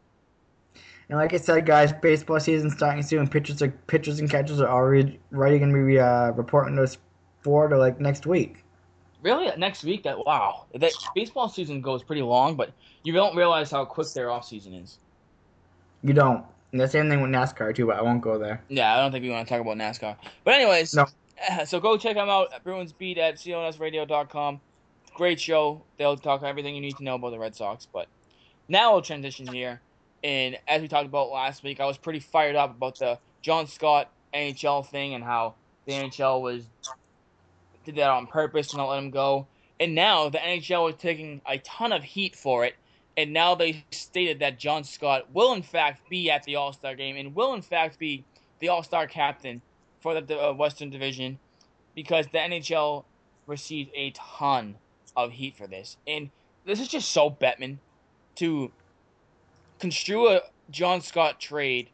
And like I said, guys, baseball season starting soon. Pitchers are pitchers and catchers are already already going to be uh, reporting those for to like next week. Really, next week? That wow, that baseball season goes pretty long, but you don't realize how quick their off season is. You don't. And the same thing with NASCAR too, but I won't go there. Yeah, I don't think we want to talk about NASCAR. But anyways, No. so go check them out at Bruins Beat at clnsradio.com. Great show. They'll talk everything you need to know about the Red Sox. But now we'll transition here. And as we talked about last week, I was pretty fired up about the John Scott NHL thing and how the NHL was did that on purpose to not let him go. And now the NHL is taking a ton of heat for it. And now they stated that John Scott will in fact be at the All Star game and will in fact be the All Star captain for the, the uh, Western Division because the NHL received a ton of heat for this. And this is just so Bettman to construe a John Scott trade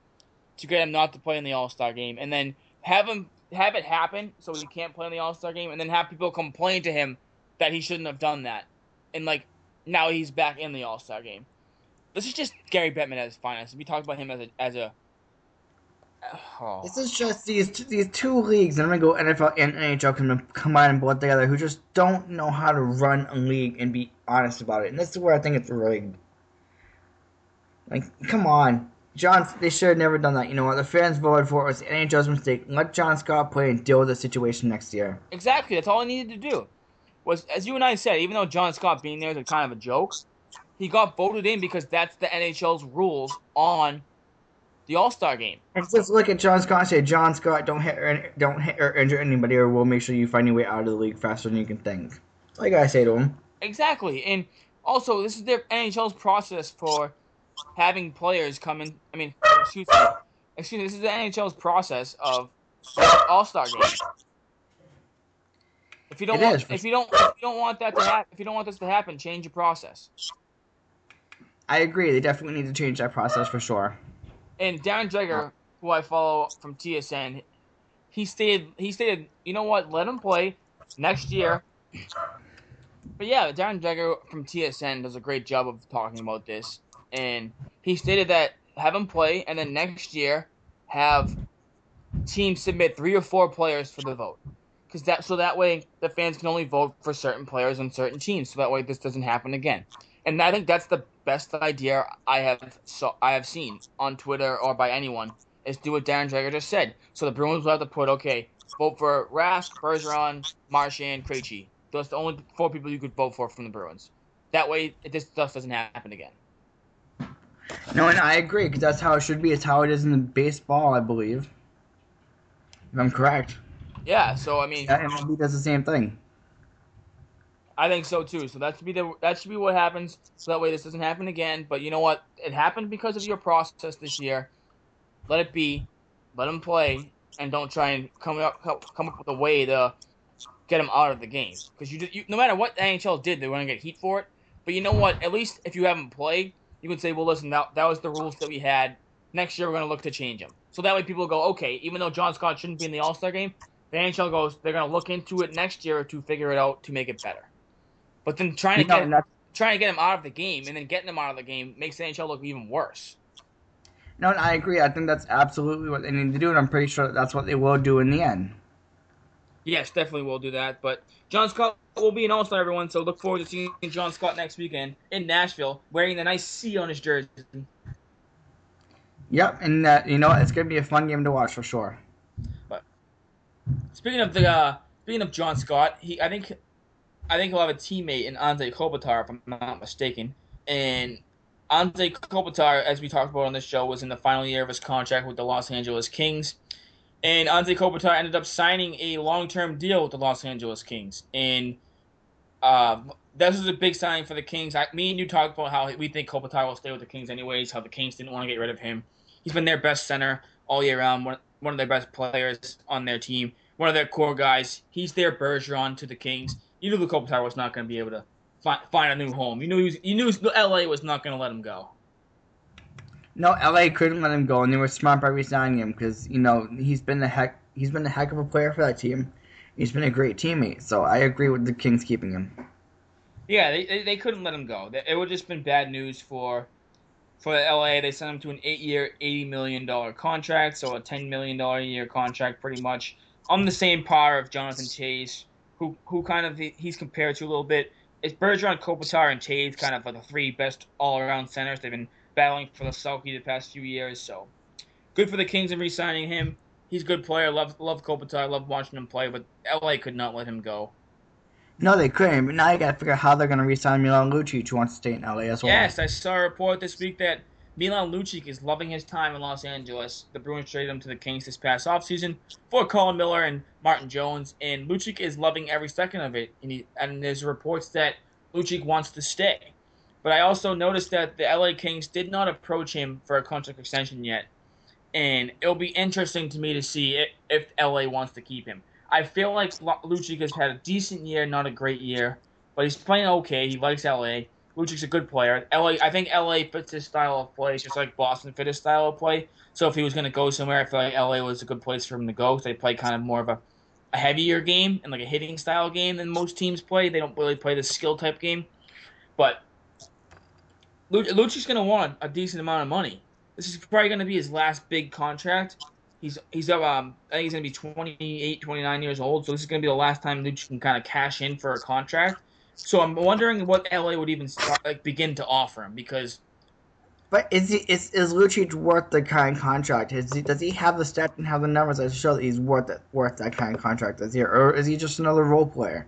to get him not to play in the All Star game and then have him have it happen so he can't play in the All Star game and then have people complain to him that he shouldn't have done that. And like now he's back in the All Star game. This is just Gary Bettman as finest. We talked about him as a as a. Oh. This is just these these two leagues, and I'm gonna go NFL and NHL can combine them both together, who just don't know how to run a league and be honest about it. And this is where I think it's rigged. Like, come on, John. They should have never done that. You know what? The fans voted for it. It was NHL's mistake. Let John Scott play and deal with the situation next year. Exactly. That's all I needed to do. Was as you and I said, even though John Scott being there is a kind of a joke, he got voted in because that's the NHL's rules on the All Star game. Let's just look at John Scott and say, John Scott, don't hit or don't hit or injure anybody, or we'll make sure you find your way out of the league faster than you can think. Like I say to him. Exactly. And also, this is their NHL's process for having players come in. I mean, excuse me. Excuse me. This is the NHL's process of All Star game. If you don't It want, is, if you don't, if you don't want that to happen, if you don't want this to happen, change your process. I agree. They definitely need to change that process for sure. And Darren Dreger, who I follow from TSN, he stated he stated, you know what, let him play next year. But yeah, Darren Dreger from TSN does a great job of talking about this, and he stated that have him play, and then next year have teams submit three or four players for the vote, because that so that way the fans can only vote for certain players on certain teams, so that way this doesn't happen again. And I think that's the best idea I have so I have seen on Twitter or by anyone is do what Darren Dreger just said. So the Bruins will have to put okay, vote for Rask, Bergeron, Marchand, Krejci. Those are the only four people you could vote for from the Bruins. That way, this stuff doesn't happen again. No, and I agree because that's how it should be. It's how it is in baseball, I believe. If I'm correct, Yeah. So I mean, that MLB does the same thing. I think so too. So that should be the that should be what happens. So that way this doesn't happen again. But you know what? It happened because of your process this year. Let it be. Let him play, and don't try and come up come up with a way to get him out of the game. Because you, you no matter what the NHL did, they were gonna get heat for it. But you know what? At least if you haven't played, you can say, well, listen, that that was the rules that we had. Next year we're gonna look to change them. So that way people go, okay, even though John Scott shouldn't be in the All Star game, the NHL goes, they're gonna look into it next year to figure it out to make it better. But then trying to know, get trying to get him out of the game and then getting him out of the game makes the NHL look even worse. No, and I agree. I think that's absolutely what they need to do, and I'm pretty sure that that's what they will do in the end. Yes, definitely will do that. But John Scott will be an All Star, everyone. So look forward to seeing John Scott next weekend in Nashville, wearing the nice C on his jersey. Yep, and uh, you know what? It's gonna be a fun game to watch for sure. But Speaking of the uh, speaking of John Scott, he I think I think he'll have a teammate in Anze Kopitar, if I'm not mistaken. And Anze Kopitar, as we talked about on this show, was in the final year of his contract with the Los Angeles Kings. And Anze Kopitar ended up signing a long-term deal with the Los Angeles Kings. And uh, this is a big sign for the Kings. I, me and you talked about how we think Kopitar will stay with the Kings anyways, how the Kings didn't want to get rid of him. He's been their best center all year round, one, one of their best players on their team, one of their core guys. He's their Bergeron to the Kings. You knew the Kopitar was not going to be able to find, find a new home. You knew he was, you knew LA was not going to let him go. No, LA couldn't let him go, and they were smart by resigning him because you know he's been a heck he's been a heck of a player for that team. He's been a great teammate, so I agree with the Kings keeping him. Yeah, they, they, couldn't let him go. It would just been bad news for for LA. They sent him to an eight-year, eighty million dollar contract, so a ten million dollar a year contract, pretty much on the same par of Jonathan Toews, who who kind of he's compared to a little bit. It's Bergeron, Kopitar, and Toews, kind of like the three best all-around centers. They've been battling for the Selke the past few years, so good for the Kings in re-signing him. He's a good player. Love love Kopitar. Love watching him play, but LA could not let him go. No, they couldn't. But now you got to figure out how they're going to re-sign Milan Lucic, who wants to stay in LA as well. Yes, I saw a report this week that Milan Lucic is loving his time in Los Angeles. The Bruins traded him to the Kings this past offseason for Colin Miller and Martin Jones, and Lucic is loving every second of it. And, he, and there's reports that Lucic wants to stay. But I also noticed that the LA Kings did not approach him for a contract extension yet. And it'll be interesting to me to see if, if LA wants to keep him. I feel like Lucic has had a decent year, not a great year, but he's playing okay. He likes LA. Lucic's a good player. LA, I think LA fits his style of play, just like Boston fit his style of play. So if he was going to go somewhere, I feel like LA was a good place for him to go. They play kind of more of a, a heavier game and like a hitting style game than most teams play. They don't really play the skill type game. But Lucic's going to want a decent amount of money. This is probably going to be his last big contract. He's he's um I think he's gonna be 28, 29 years old. So this is gonna be the last time Lucic can kind of cash in for a contract. So I'm wondering what LA would even start, like begin to offer him because. But is he is is Lucic worth the kind of contract? Is he, does he have the stats and have the numbers that show that he's worth it, worth that kind of contract this year, or is he just another role player?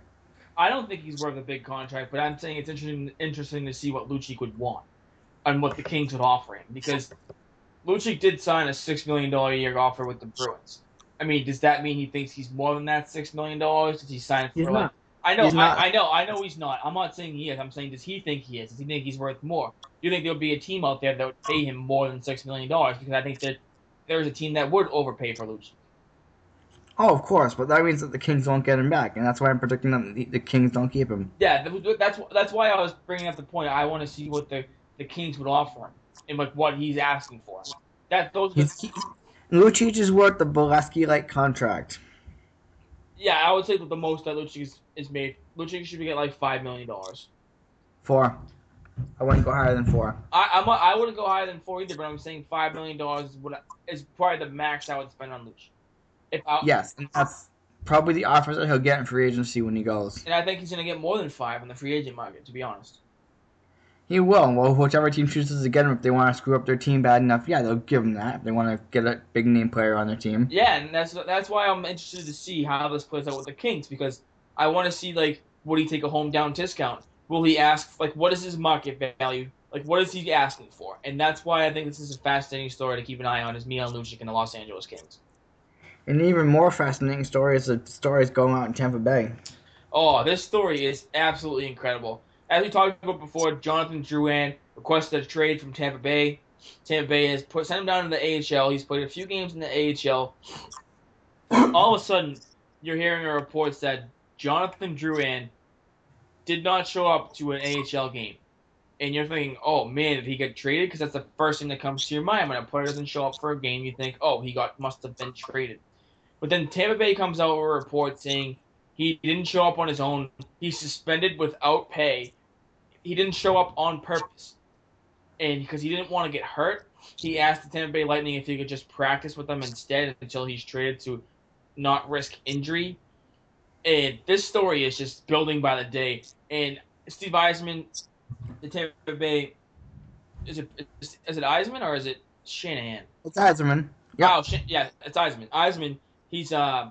I don't think he's worth a big contract, but I'm saying it's interesting interesting to see what Lucic would want and what the Kings would offer him because Lucic did sign a six million dollar a year offer with the Bruins. I mean, does that mean he thinks he's more than that six million dollars? Does he sign for he's like? I know, I, I, know, I know he's not. I'm not saying he is. I'm saying does he think he is? Does he think he's worth more? Do you think there'll be a team out there that would pay him more than six million dollars? Because I think that there's a team that would overpay for Lucic. Oh, of course, but that means that the Kings won't get him back, and that's why I'm predicting that the, the Kings don't keep him. Yeah, that's that's why I was bringing up the point. I want to see what the the Kings would offer him and like what he's asking for. That those. He's, he, Lucic is worth the Beleskey like contract. Yeah, I would say that the most that Lucic is, is made. Lucic should be get like five million dollars. Four. I wouldn't go higher than four. I I'm a, I wouldn't go higher than four either, but I'm saying five million dollars is probably the max I would spend on Lucic. If I, yes, and that's probably the offers that he'll get in free agency when he goes. And I think he's gonna get more than five in the free agent market, to be honest. He will. Well, whichever team chooses to get him, if they want to screw up their team bad enough, yeah, they'll give him that. If they want to get a big name player on their team. Yeah, and that's that's why I'm interested to see how this plays out with the Kings because I want to see like would he take a home down discount? Will he ask like what is his market value? Like what is he asking for? And that's why I think this is a fascinating story to keep an eye on is Milan Lucic and the Los Angeles Kings. An even more fascinating story is the stories going out in Tampa Bay. Oh, this story is absolutely incredible as we talked about before, Jonathan Drouin requested a trade from Tampa Bay. Tampa Bay has put sent him down to the AHL. He's played a few games in the AHL. All of a sudden, you're hearing reports that Jonathan Drouin did not show up to an AHL game. And you're thinking, oh man, did he get traded? Because that's the first thing that comes to your mind when a player doesn't show up for a game. You think, oh, he got must have been traded. But then Tampa Bay comes out with a report saying he didn't show up on his own. He's suspended without pay he didn't show up on purpose, and because he didn't want to get hurt, he asked the Tampa Bay Lightning if he could just practice with them instead until he's traded to not risk injury. And this story is just building by the day. And Steve Yzerman, the Tampa Bay, is it is it Yzerman or is it Shanahan? It's Yzerman. Yeah. Oh, yeah, it's Yzerman. Yzerman, he's uh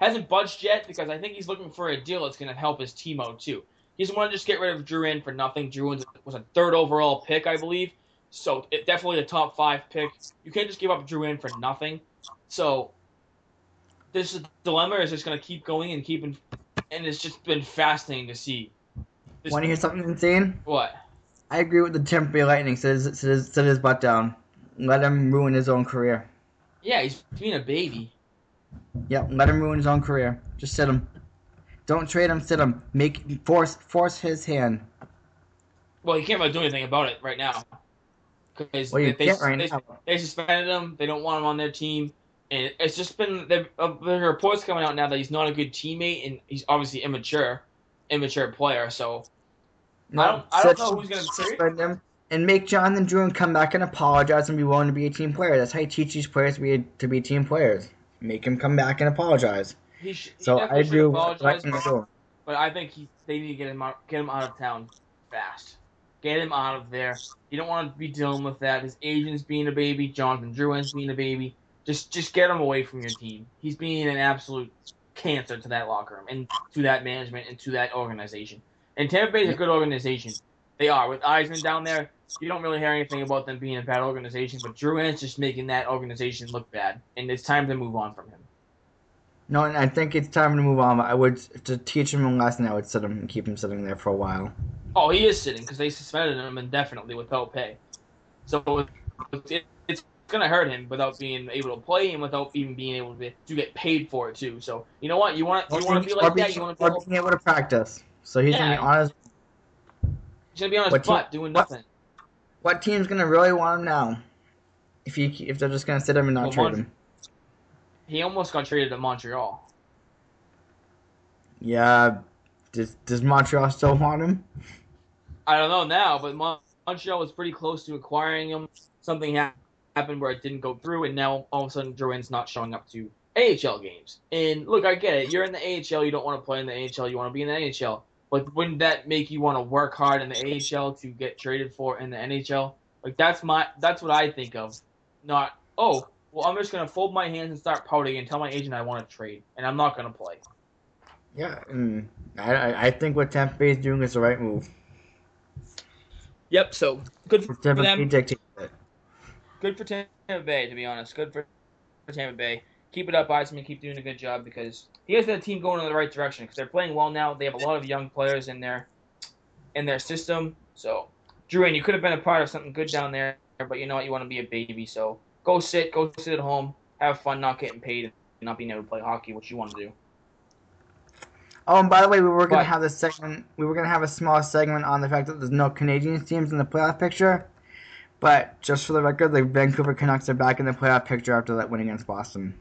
hasn't budged yet because I think he's looking for a deal that's going to help his team out too. He doesn't want to just get rid of Drouin for nothing. Drouin was a third overall pick, I believe. So it, definitely a top five pick. You can't just give up Drouin for nothing. So this dilemma is just going to keep going and keep, and it's just been fascinating to see. Want to hear something insane? What? I agree with the Tampa Bay Lightning. Sit his, sit, his, sit his butt down. Let him ruin his own career. Yeah, he's being a baby. Yep, let him ruin his own career. Just sit him. Don't trade him, sit him. Make force force his hand. Well, he can't really do anything about it right now because Well, you they, right they, they suspended him. They don't want him on their team, and it's just been there uh, are reports coming out now that he's not a good teammate and he's obviously immature, immature player. So I don't- I don't know who's gonna suspend him and make Jonathan Drouin come back and apologize and be willing to be a team player. That's how you teach these players to be to be team players. Make him come back and apologize. He, sh- he So I do what I apologize, can but, I think he, they need to get him out, get him out of town fast. Get him out of there. You don't want to be dealing with that. His agent's being a baby. Jonathan Drouin's being a baby. Just just get him away from your team. He's being an absolute cancer to that locker room and to that management and to that organization. And Tampa Bay is a good organization. They are. With Yzerman down there, you don't really hear anything about them being a bad organization, but Drew Drouin's just making that organization look bad. And it's time to move on from him. No, and I think it's time to move on. But I would to teach him a lesson. I would sit him and keep him sitting there for a while. Oh, he is sitting because they suspended him indefinitely without pay. So it, it's going to hurt him without being able to play and without even being able to, to get paid for it too. So you know what? You want you want to be like that? You want to be being able to practice. So he's gonna be honest. he's gonna be on his butt doing nothing. What team's gonna really want him now? If you if they're just gonna sit him and not Well, trade him. He almost got traded to Montreal. Yeah. Does Does Montreal still want him? I don't know now, but Mon- Montreal was pretty close to acquiring him. Something ha- happened where it didn't go through, and now all of a sudden Drouin's not showing up to AHL games. And look, I get it. You're in the AHL. You don't want to play in the AHL. You want to be in the NHL. But wouldn't that make you want to work hard in the AHL to get traded for in the NHL? Like that's my that's what I think of. Not oh well, I'm just gonna fold my hands and start pouting and tell my agent I want to trade, and I'm not gonna play. Yeah. And I I- I think what Tampa Bay is doing is the right move. Yep. So good for Tampa Bay them. good for Tampa Bay, to be honest. Good for, for Tampa Bay. Keep it up, Yzerman. Keep doing a good job because he has the team going in the right direction. Because they're playing well now. They have a lot of young players in their in their system. So, Drouin, you could have been a part of something good down there, but you know what? You want to be a baby. So go sit, go sit at home, have fun, not getting paid, and not being able to play hockey, which you want to do. Oh, and by the way, we were gonna But- have this segment. We were gonna have a small segment on the fact that there's no Canadian teams in the playoff picture. But just for the record, the Vancouver Canucks are back in the playoff picture after that win against Boston.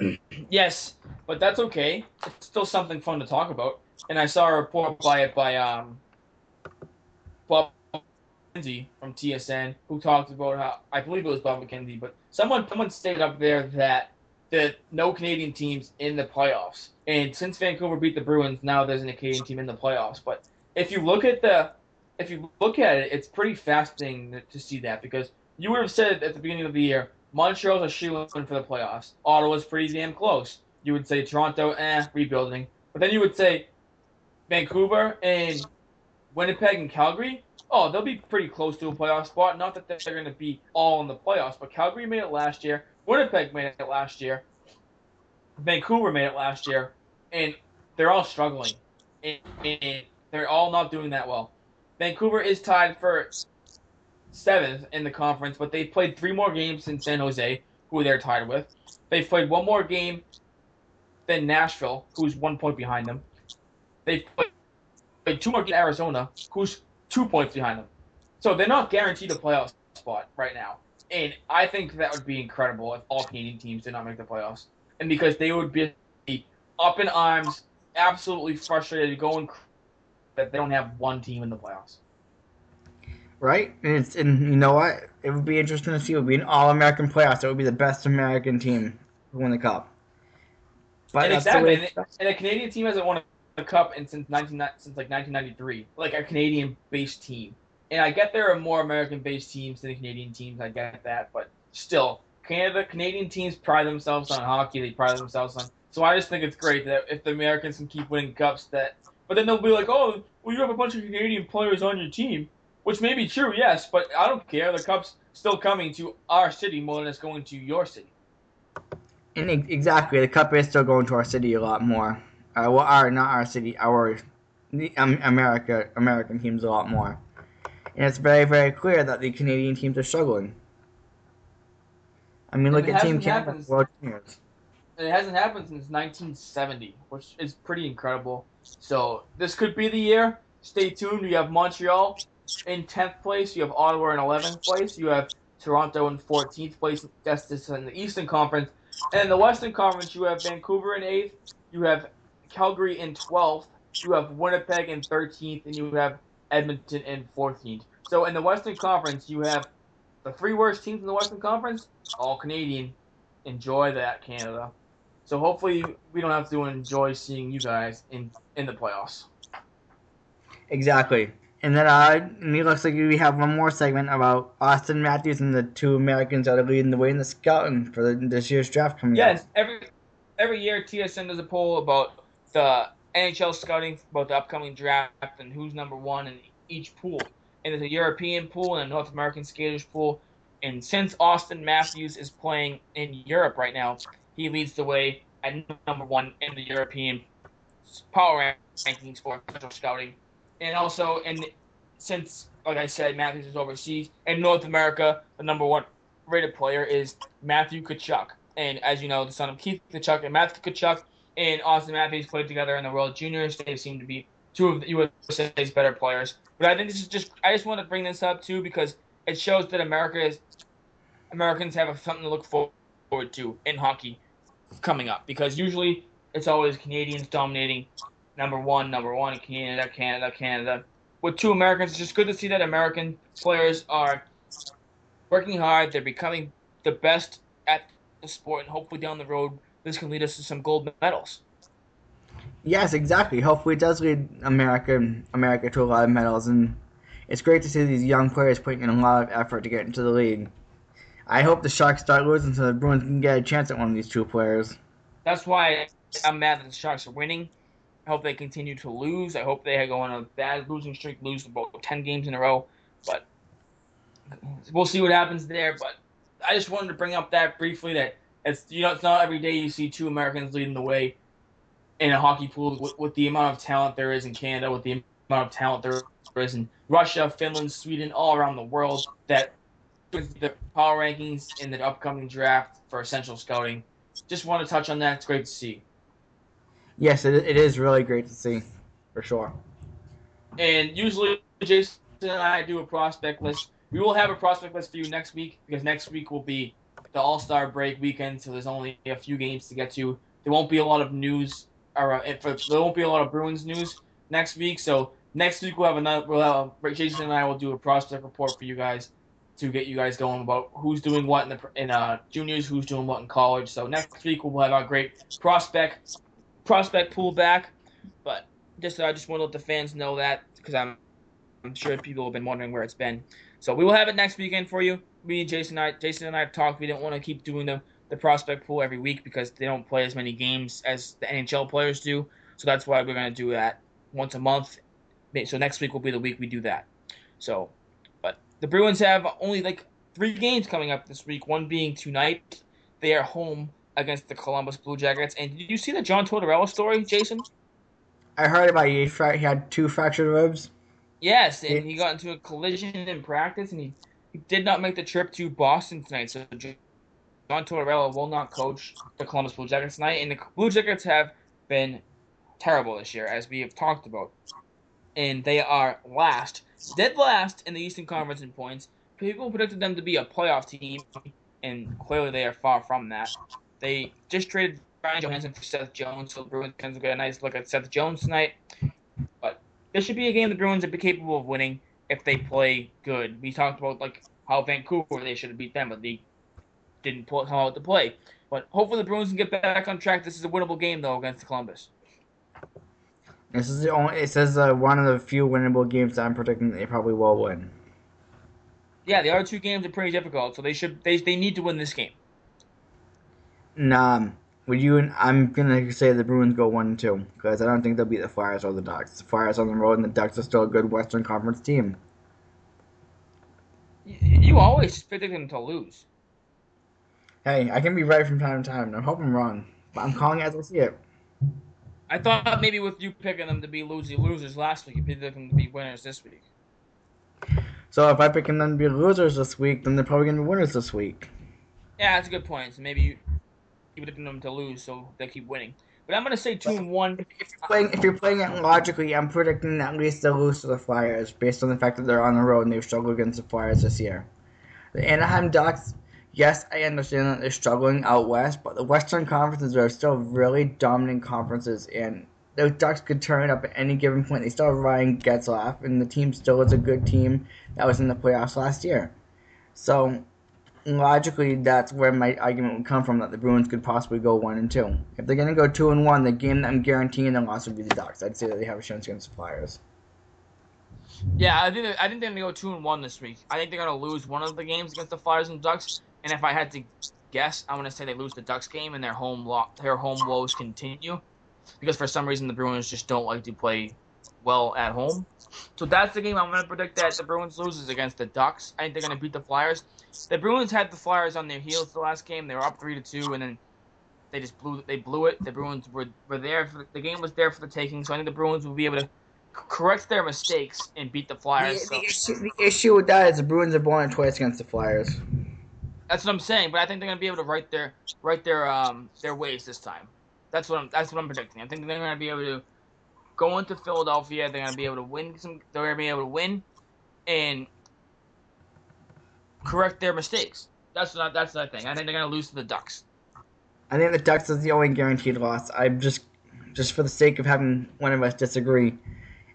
Yes, but that's okay. It's still something fun to talk about. And I saw a report by it by um Bob McKenzie from TSN who talked about how I believe it was Bob McKenzie, but someone someone stated up there that that no Canadian teams in the playoffs. And since Vancouver beat the Bruins, now there's a Canadian team in the playoffs. But if you look at the if you look at it, it's pretty fascinating to see that because you would have said at the beginning of the year Montreal's a shoe in for the playoffs. Ottawa's pretty damn close. You would say Toronto, eh, rebuilding. But then you would say Vancouver and Winnipeg and Calgary. Oh, they'll be pretty close to a playoff spot. Not that they're going to be all in the playoffs, but Calgary made it last year. Winnipeg made it last year. Vancouver made it last year, and they're all struggling. And, and they're all not doing that well. Vancouver is tied for seventh in the conference, but they've played three more games than San Jose, who they're tied with. They've played one more game than Nashville, who's one point behind them. They've played, played two more games Arizona, who's two points behind them. So they're not guaranteed a playoff spot right now. And I think that would be incredible if all Canadian teams did not make the playoffs. And because they would be up in arms, absolutely frustrated, going that they don't have one team in the playoffs. Right? And it's and you know what? It would be interesting to see. It would be an all American playoffs. It would be the best American team who win the cup. But And exactly, the and, and a Canadian team hasn't won a cup in since nineteen since like nineteen ninety three, like a Canadian based team. And I get there are more American based teams than Canadian teams. I get that, but still, Canada Canadian teams pride themselves on hockey. They pride themselves on. So I just think it's great that if the Americans can keep winning cups, that. But then they'll be like, oh, well, you have a bunch of Canadian players on your team, which may be true, yes, but I don't care. The cup's still coming to our city more than it's going to your city. And exactly, the cup is still going to our city a lot more. Uh, well, our not our city, our um, America American teams a lot more. And it's very very clear that the Canadian teams are struggling. I mean, look at Team Canada, World Juniors. it hasn't happened since 1970, which is pretty incredible. So this could be the year. Stay tuned. We have Montreal in 10th place. You have Ottawa in 11th place. You have Toronto in 14th place. That's this in the Eastern Conference. And in the Western Conference, you have Vancouver in 8th. You have Calgary in 12th. You have Winnipeg in 13th. And you have Edmonton in 14th. So in the Western Conference, you have the three worst teams in the Western Conference, all Canadian. Enjoy that, Canada. So hopefully we don't have to enjoy seeing you guys in in the playoffs. Exactly. And then, uh, it looks like we have one more segment about Auston Matthews and the two Americans that are leading the way in the scouting for the, this year's draft coming Yes, up. every every year TSN does a poll about the NHL scouting about the upcoming draft and who's number one in each pool. And there's a European pool and a North American skaters pool. And since Auston Matthews is playing in Europe right now, he leads the way at number one in the European power rankings for scouting. And also, and since, like I said, Matthews is overseas, in North America, the number one rated player is Matthew Tkachuk. And as you know, the son of Keith Tkachuk and Matthew Tkachuk and Auston Matthews played together in the World Juniors. They seem to be two of the USA's better players. But I think this is just, I just want to bring this up too because it shows that America is, Americans have something to look forward to in hockey coming up because usually it's always Canadians dominating number one, number one, Canada, Canada, Canada. With two Americans, it's just good to see that American players are working hard. They're becoming the best at the sport, and hopefully down the road, this can lead us to some gold medals. Yes, exactly. Hopefully, it does lead America America to a lot of medals, and it's great to see these young players putting in a lot of effort to get into the league. I hope the Sharks start losing so the Bruins can get a chance at one of these two players. That's why I'm mad that the Sharks are winning. I hope they continue to lose. I hope they go on a bad losing streak, lose about 10 games in a row. But we'll see what happens there. But I just wanted to bring up that briefly that it's you know it's not every day you see two Americans leading the way in a hockey pool with, with the amount of talent there is in Canada, with the amount of talent there is in Russia, Finland, Sweden, all around the world. That with the power rankings in the upcoming draft for essential scouting. Just want to touch on that. It's great to see. Yes, it, it is really great to see, for sure. And usually, Jason and I do a prospect list. We will have a prospect list for you next week because next week will be the All Star break weekend, so there's only a few games to get to. There won't be a lot of news, or uh, there won't be a lot of Bruins news next week. So next week we'll have another. We'll have, Jason and I will do a prospect report for you guys to get you guys going about who's doing what in the in uh, juniors, who's doing what in college. So next week we'll have our great prospect prospect pool back. But just I just want to let the fans know that because I'm I'm sure people have been wondering where it's been. So we will have it next weekend for you. Me and Jason, and I, Jason and I have talked. We didn't want to keep doing the the prospect pool every week because they don't play as many games as the NHL players do. So that's why we're gonna do that once a month. So next week will be the week we do that. So, but the Bruins have only like three games coming up this week. One being tonight. They are home against the Columbus Blue Jackets. And did you see the John Tortorella story, Jason? I heard about he, he had two fractured ribs. Yes, and he got into a collision in practice, and he, he did not make the trip to Boston tonight. So John Tortorella will not coach the Columbus Blue Jackets tonight, and the Blue Jackets have been terrible this year, as we have talked about. And they are last, dead last in the Eastern Conference in points. People predicted them to be a playoff team, and clearly they are far from that. They just traded Ryan Johansen for Seth Jones, so the Bruins can get a nice look at Seth Jones tonight. But this should be a game the Bruins would be capable of winning if they play good. We talked about like how Vancouver they should have beat them, but they didn't pull, come out to play. But hopefully the Bruins can get back on track. This is a winnable game though against Columbus. This is the only. It says uh, one of the few winnable games that I'm predicting they probably will win. Yeah, the other two games are pretty difficult, so they should they they need to win this game. Nah, would you? and I'm gonna say the Bruins go one and two because I don't think they'll beat the Flyers or the Ducks. The Flyers on the road and the Ducks are still a good Western Conference team. You, always predict them to lose. Hey, I can be right from time to time. and I hope I'm wrong, but I'm calling it as I see it. I thought maybe with you picking them to be losing losers last week, you picked them to be winners this week. So if I pick them to be losers this week, then they're probably gonna be winners this week. Yeah, that's a good point. So maybe you, predicting them to lose, so they keep winning. But I'm gonna say two and one. If you're playing, if you're playing it logically, I'm predicting at least they'll lose to the Flyers based on the fact that they're on the road and they've struggled against the Flyers this year. The Anaheim Ducks, yes, I understand that they're struggling out west, but the Western conferences are still really dominant conferences, and the Ducks could turn it up at any given point. They still have Ryan Getzlaf, and the team still is a good team that was in the playoffs last year. So logically, that's where my argument would come from that the Bruins could possibly go one and two. If they're gonna go two and one, the game that I'm guaranteeing the loss would be the Ducks. I'd say that they have a chance against the Flyers. Yeah, I think I think they're gonna go two and one this week. I think they're gonna lose one of the games against the Flyers and Ducks. And if I had to guess, I'm gonna say they lose the Ducks game and their home lo- their home woes continue, because for some reason the Bruins just don't like to play well at home. So that's the game I'm gonna predict that the Bruins loses against the Ducks. I think they're gonna beat the Flyers. The Bruins had the Flyers on their heels the last game. They were up three to two, and then they just blew they blew it. The Bruins were were there. For the, the game was there for the taking. So I think the Bruins will be able to correct their mistakes and beat the Flyers. The, so- the issue, the issue with that is the Bruins are it twice against the Flyers. That's what I'm saying, but I think they're gonna be able to right their right their um their ways this time. That's what I'm that's what I'm predicting. I think they're gonna be able to go into Philadelphia. They're gonna be able to win some. They're gonna be able to win and correct their mistakes. That's not that's what I think. I think they're gonna lose to the Ducks. I think the Ducks is the only guaranteed loss. I'm just, just for the sake of having one of us disagree,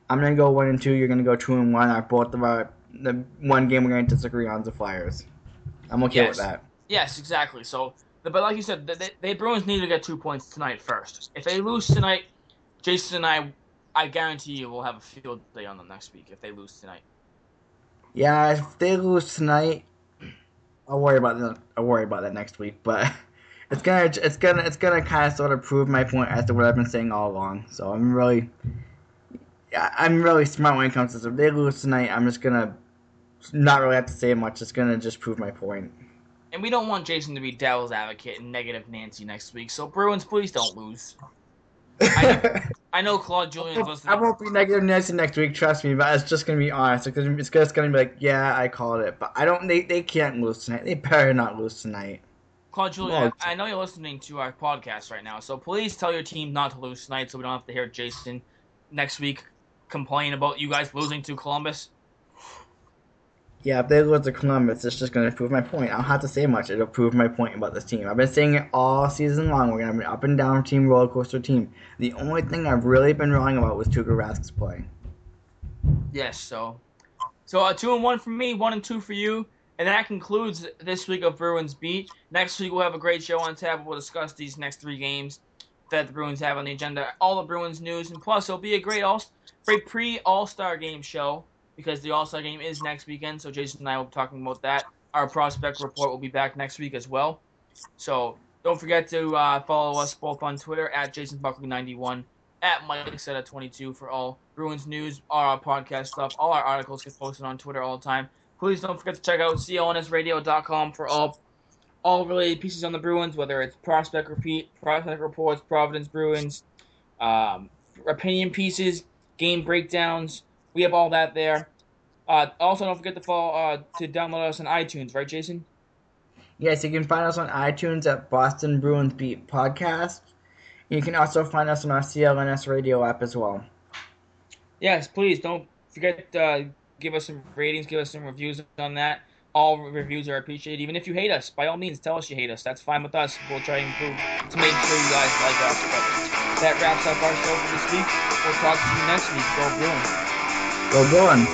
I'm gonna go one and two. You're gonna go two and one. Our both of our the one game we're gonna disagree on is the Flyers. I'm okay Yes. with that. Yes, exactly. So, but like you said, the, the, the Bruins need to get two points tonight first. If they lose tonight, Jason and I, I guarantee you, we'll have a field day on them next week if they lose tonight. Yeah, if they lose tonight, I'll worry about that. I'll worry about that next week. But it's gonna, it's gonna, it's gonna kind of sort of prove my point as to what I've been saying all along. So I'm really, yeah, I'm really smart when it comes to this. If they lose tonight, I'm just gonna not really have to say much. It's gonna just prove my point. And we don't want Jason to be devil's advocate and negative Nancy next week. So Bruins, please don't lose. I- I know Claude Julien's I won't be negative Nancy next week, trust me. But it's just gonna be honest. It's gonna, it's just gonna be like, yeah, I called it, but I don't. They, they can't lose tonight. They better not lose tonight. Claude Julien, Well, I know you're listening to our podcast right now. So please tell your team not to lose tonight, so we don't have to hear Jason next week complain about you guys losing to Columbus. Yeah, if they lose to Columbus, it's just going to prove my point. I don't have to say much. It'll prove my point about this team. I've been saying it all season long. We're going to be an up and down team, roller coaster team. The only thing I've really been wrong about was Tuukka Rask's play. Yes, so so uh, two and one for me, one and two for you, and that concludes this week of Bruins Beat. Next week we'll have a great show on tap. We'll discuss these next three games that the Bruins have on the agenda, all the Bruins news, and plus it'll be a great all great pre All Star Game show because the All Star Game is next weekend. So Jason and I will be talking about that. Our prospect report will be back next week as well. So don't forget to uh, follow us both on Twitter at Jason Buckley 91 at Mike Seta 22 for all Bruins news, all our podcast stuff, all our articles get posted on Twitter all the time. Please don't forget to check out CLNSradio.com for all all related pieces on the Bruins, whether it's prospect repeat, prospect reports, Providence Bruins, um, opinion pieces, game breakdowns. We have all that there. Uh, also, don't forget to follow uh, to download us on iTunes, right, Jason? Yes, you can find us on iTunes at Boston Bruins Beat Podcast. You can also find us on our CLNS radio app as well. Yes, please don't forget to uh, give us some ratings, give us some reviews on that. All reviews are appreciated. Even if you hate us, by all means, tell us you hate us. That's fine with us. We'll try and improve to make sure you guys like us. But that wraps up our show for this week. We'll talk to you next week. Go Bruins. Go Bruins!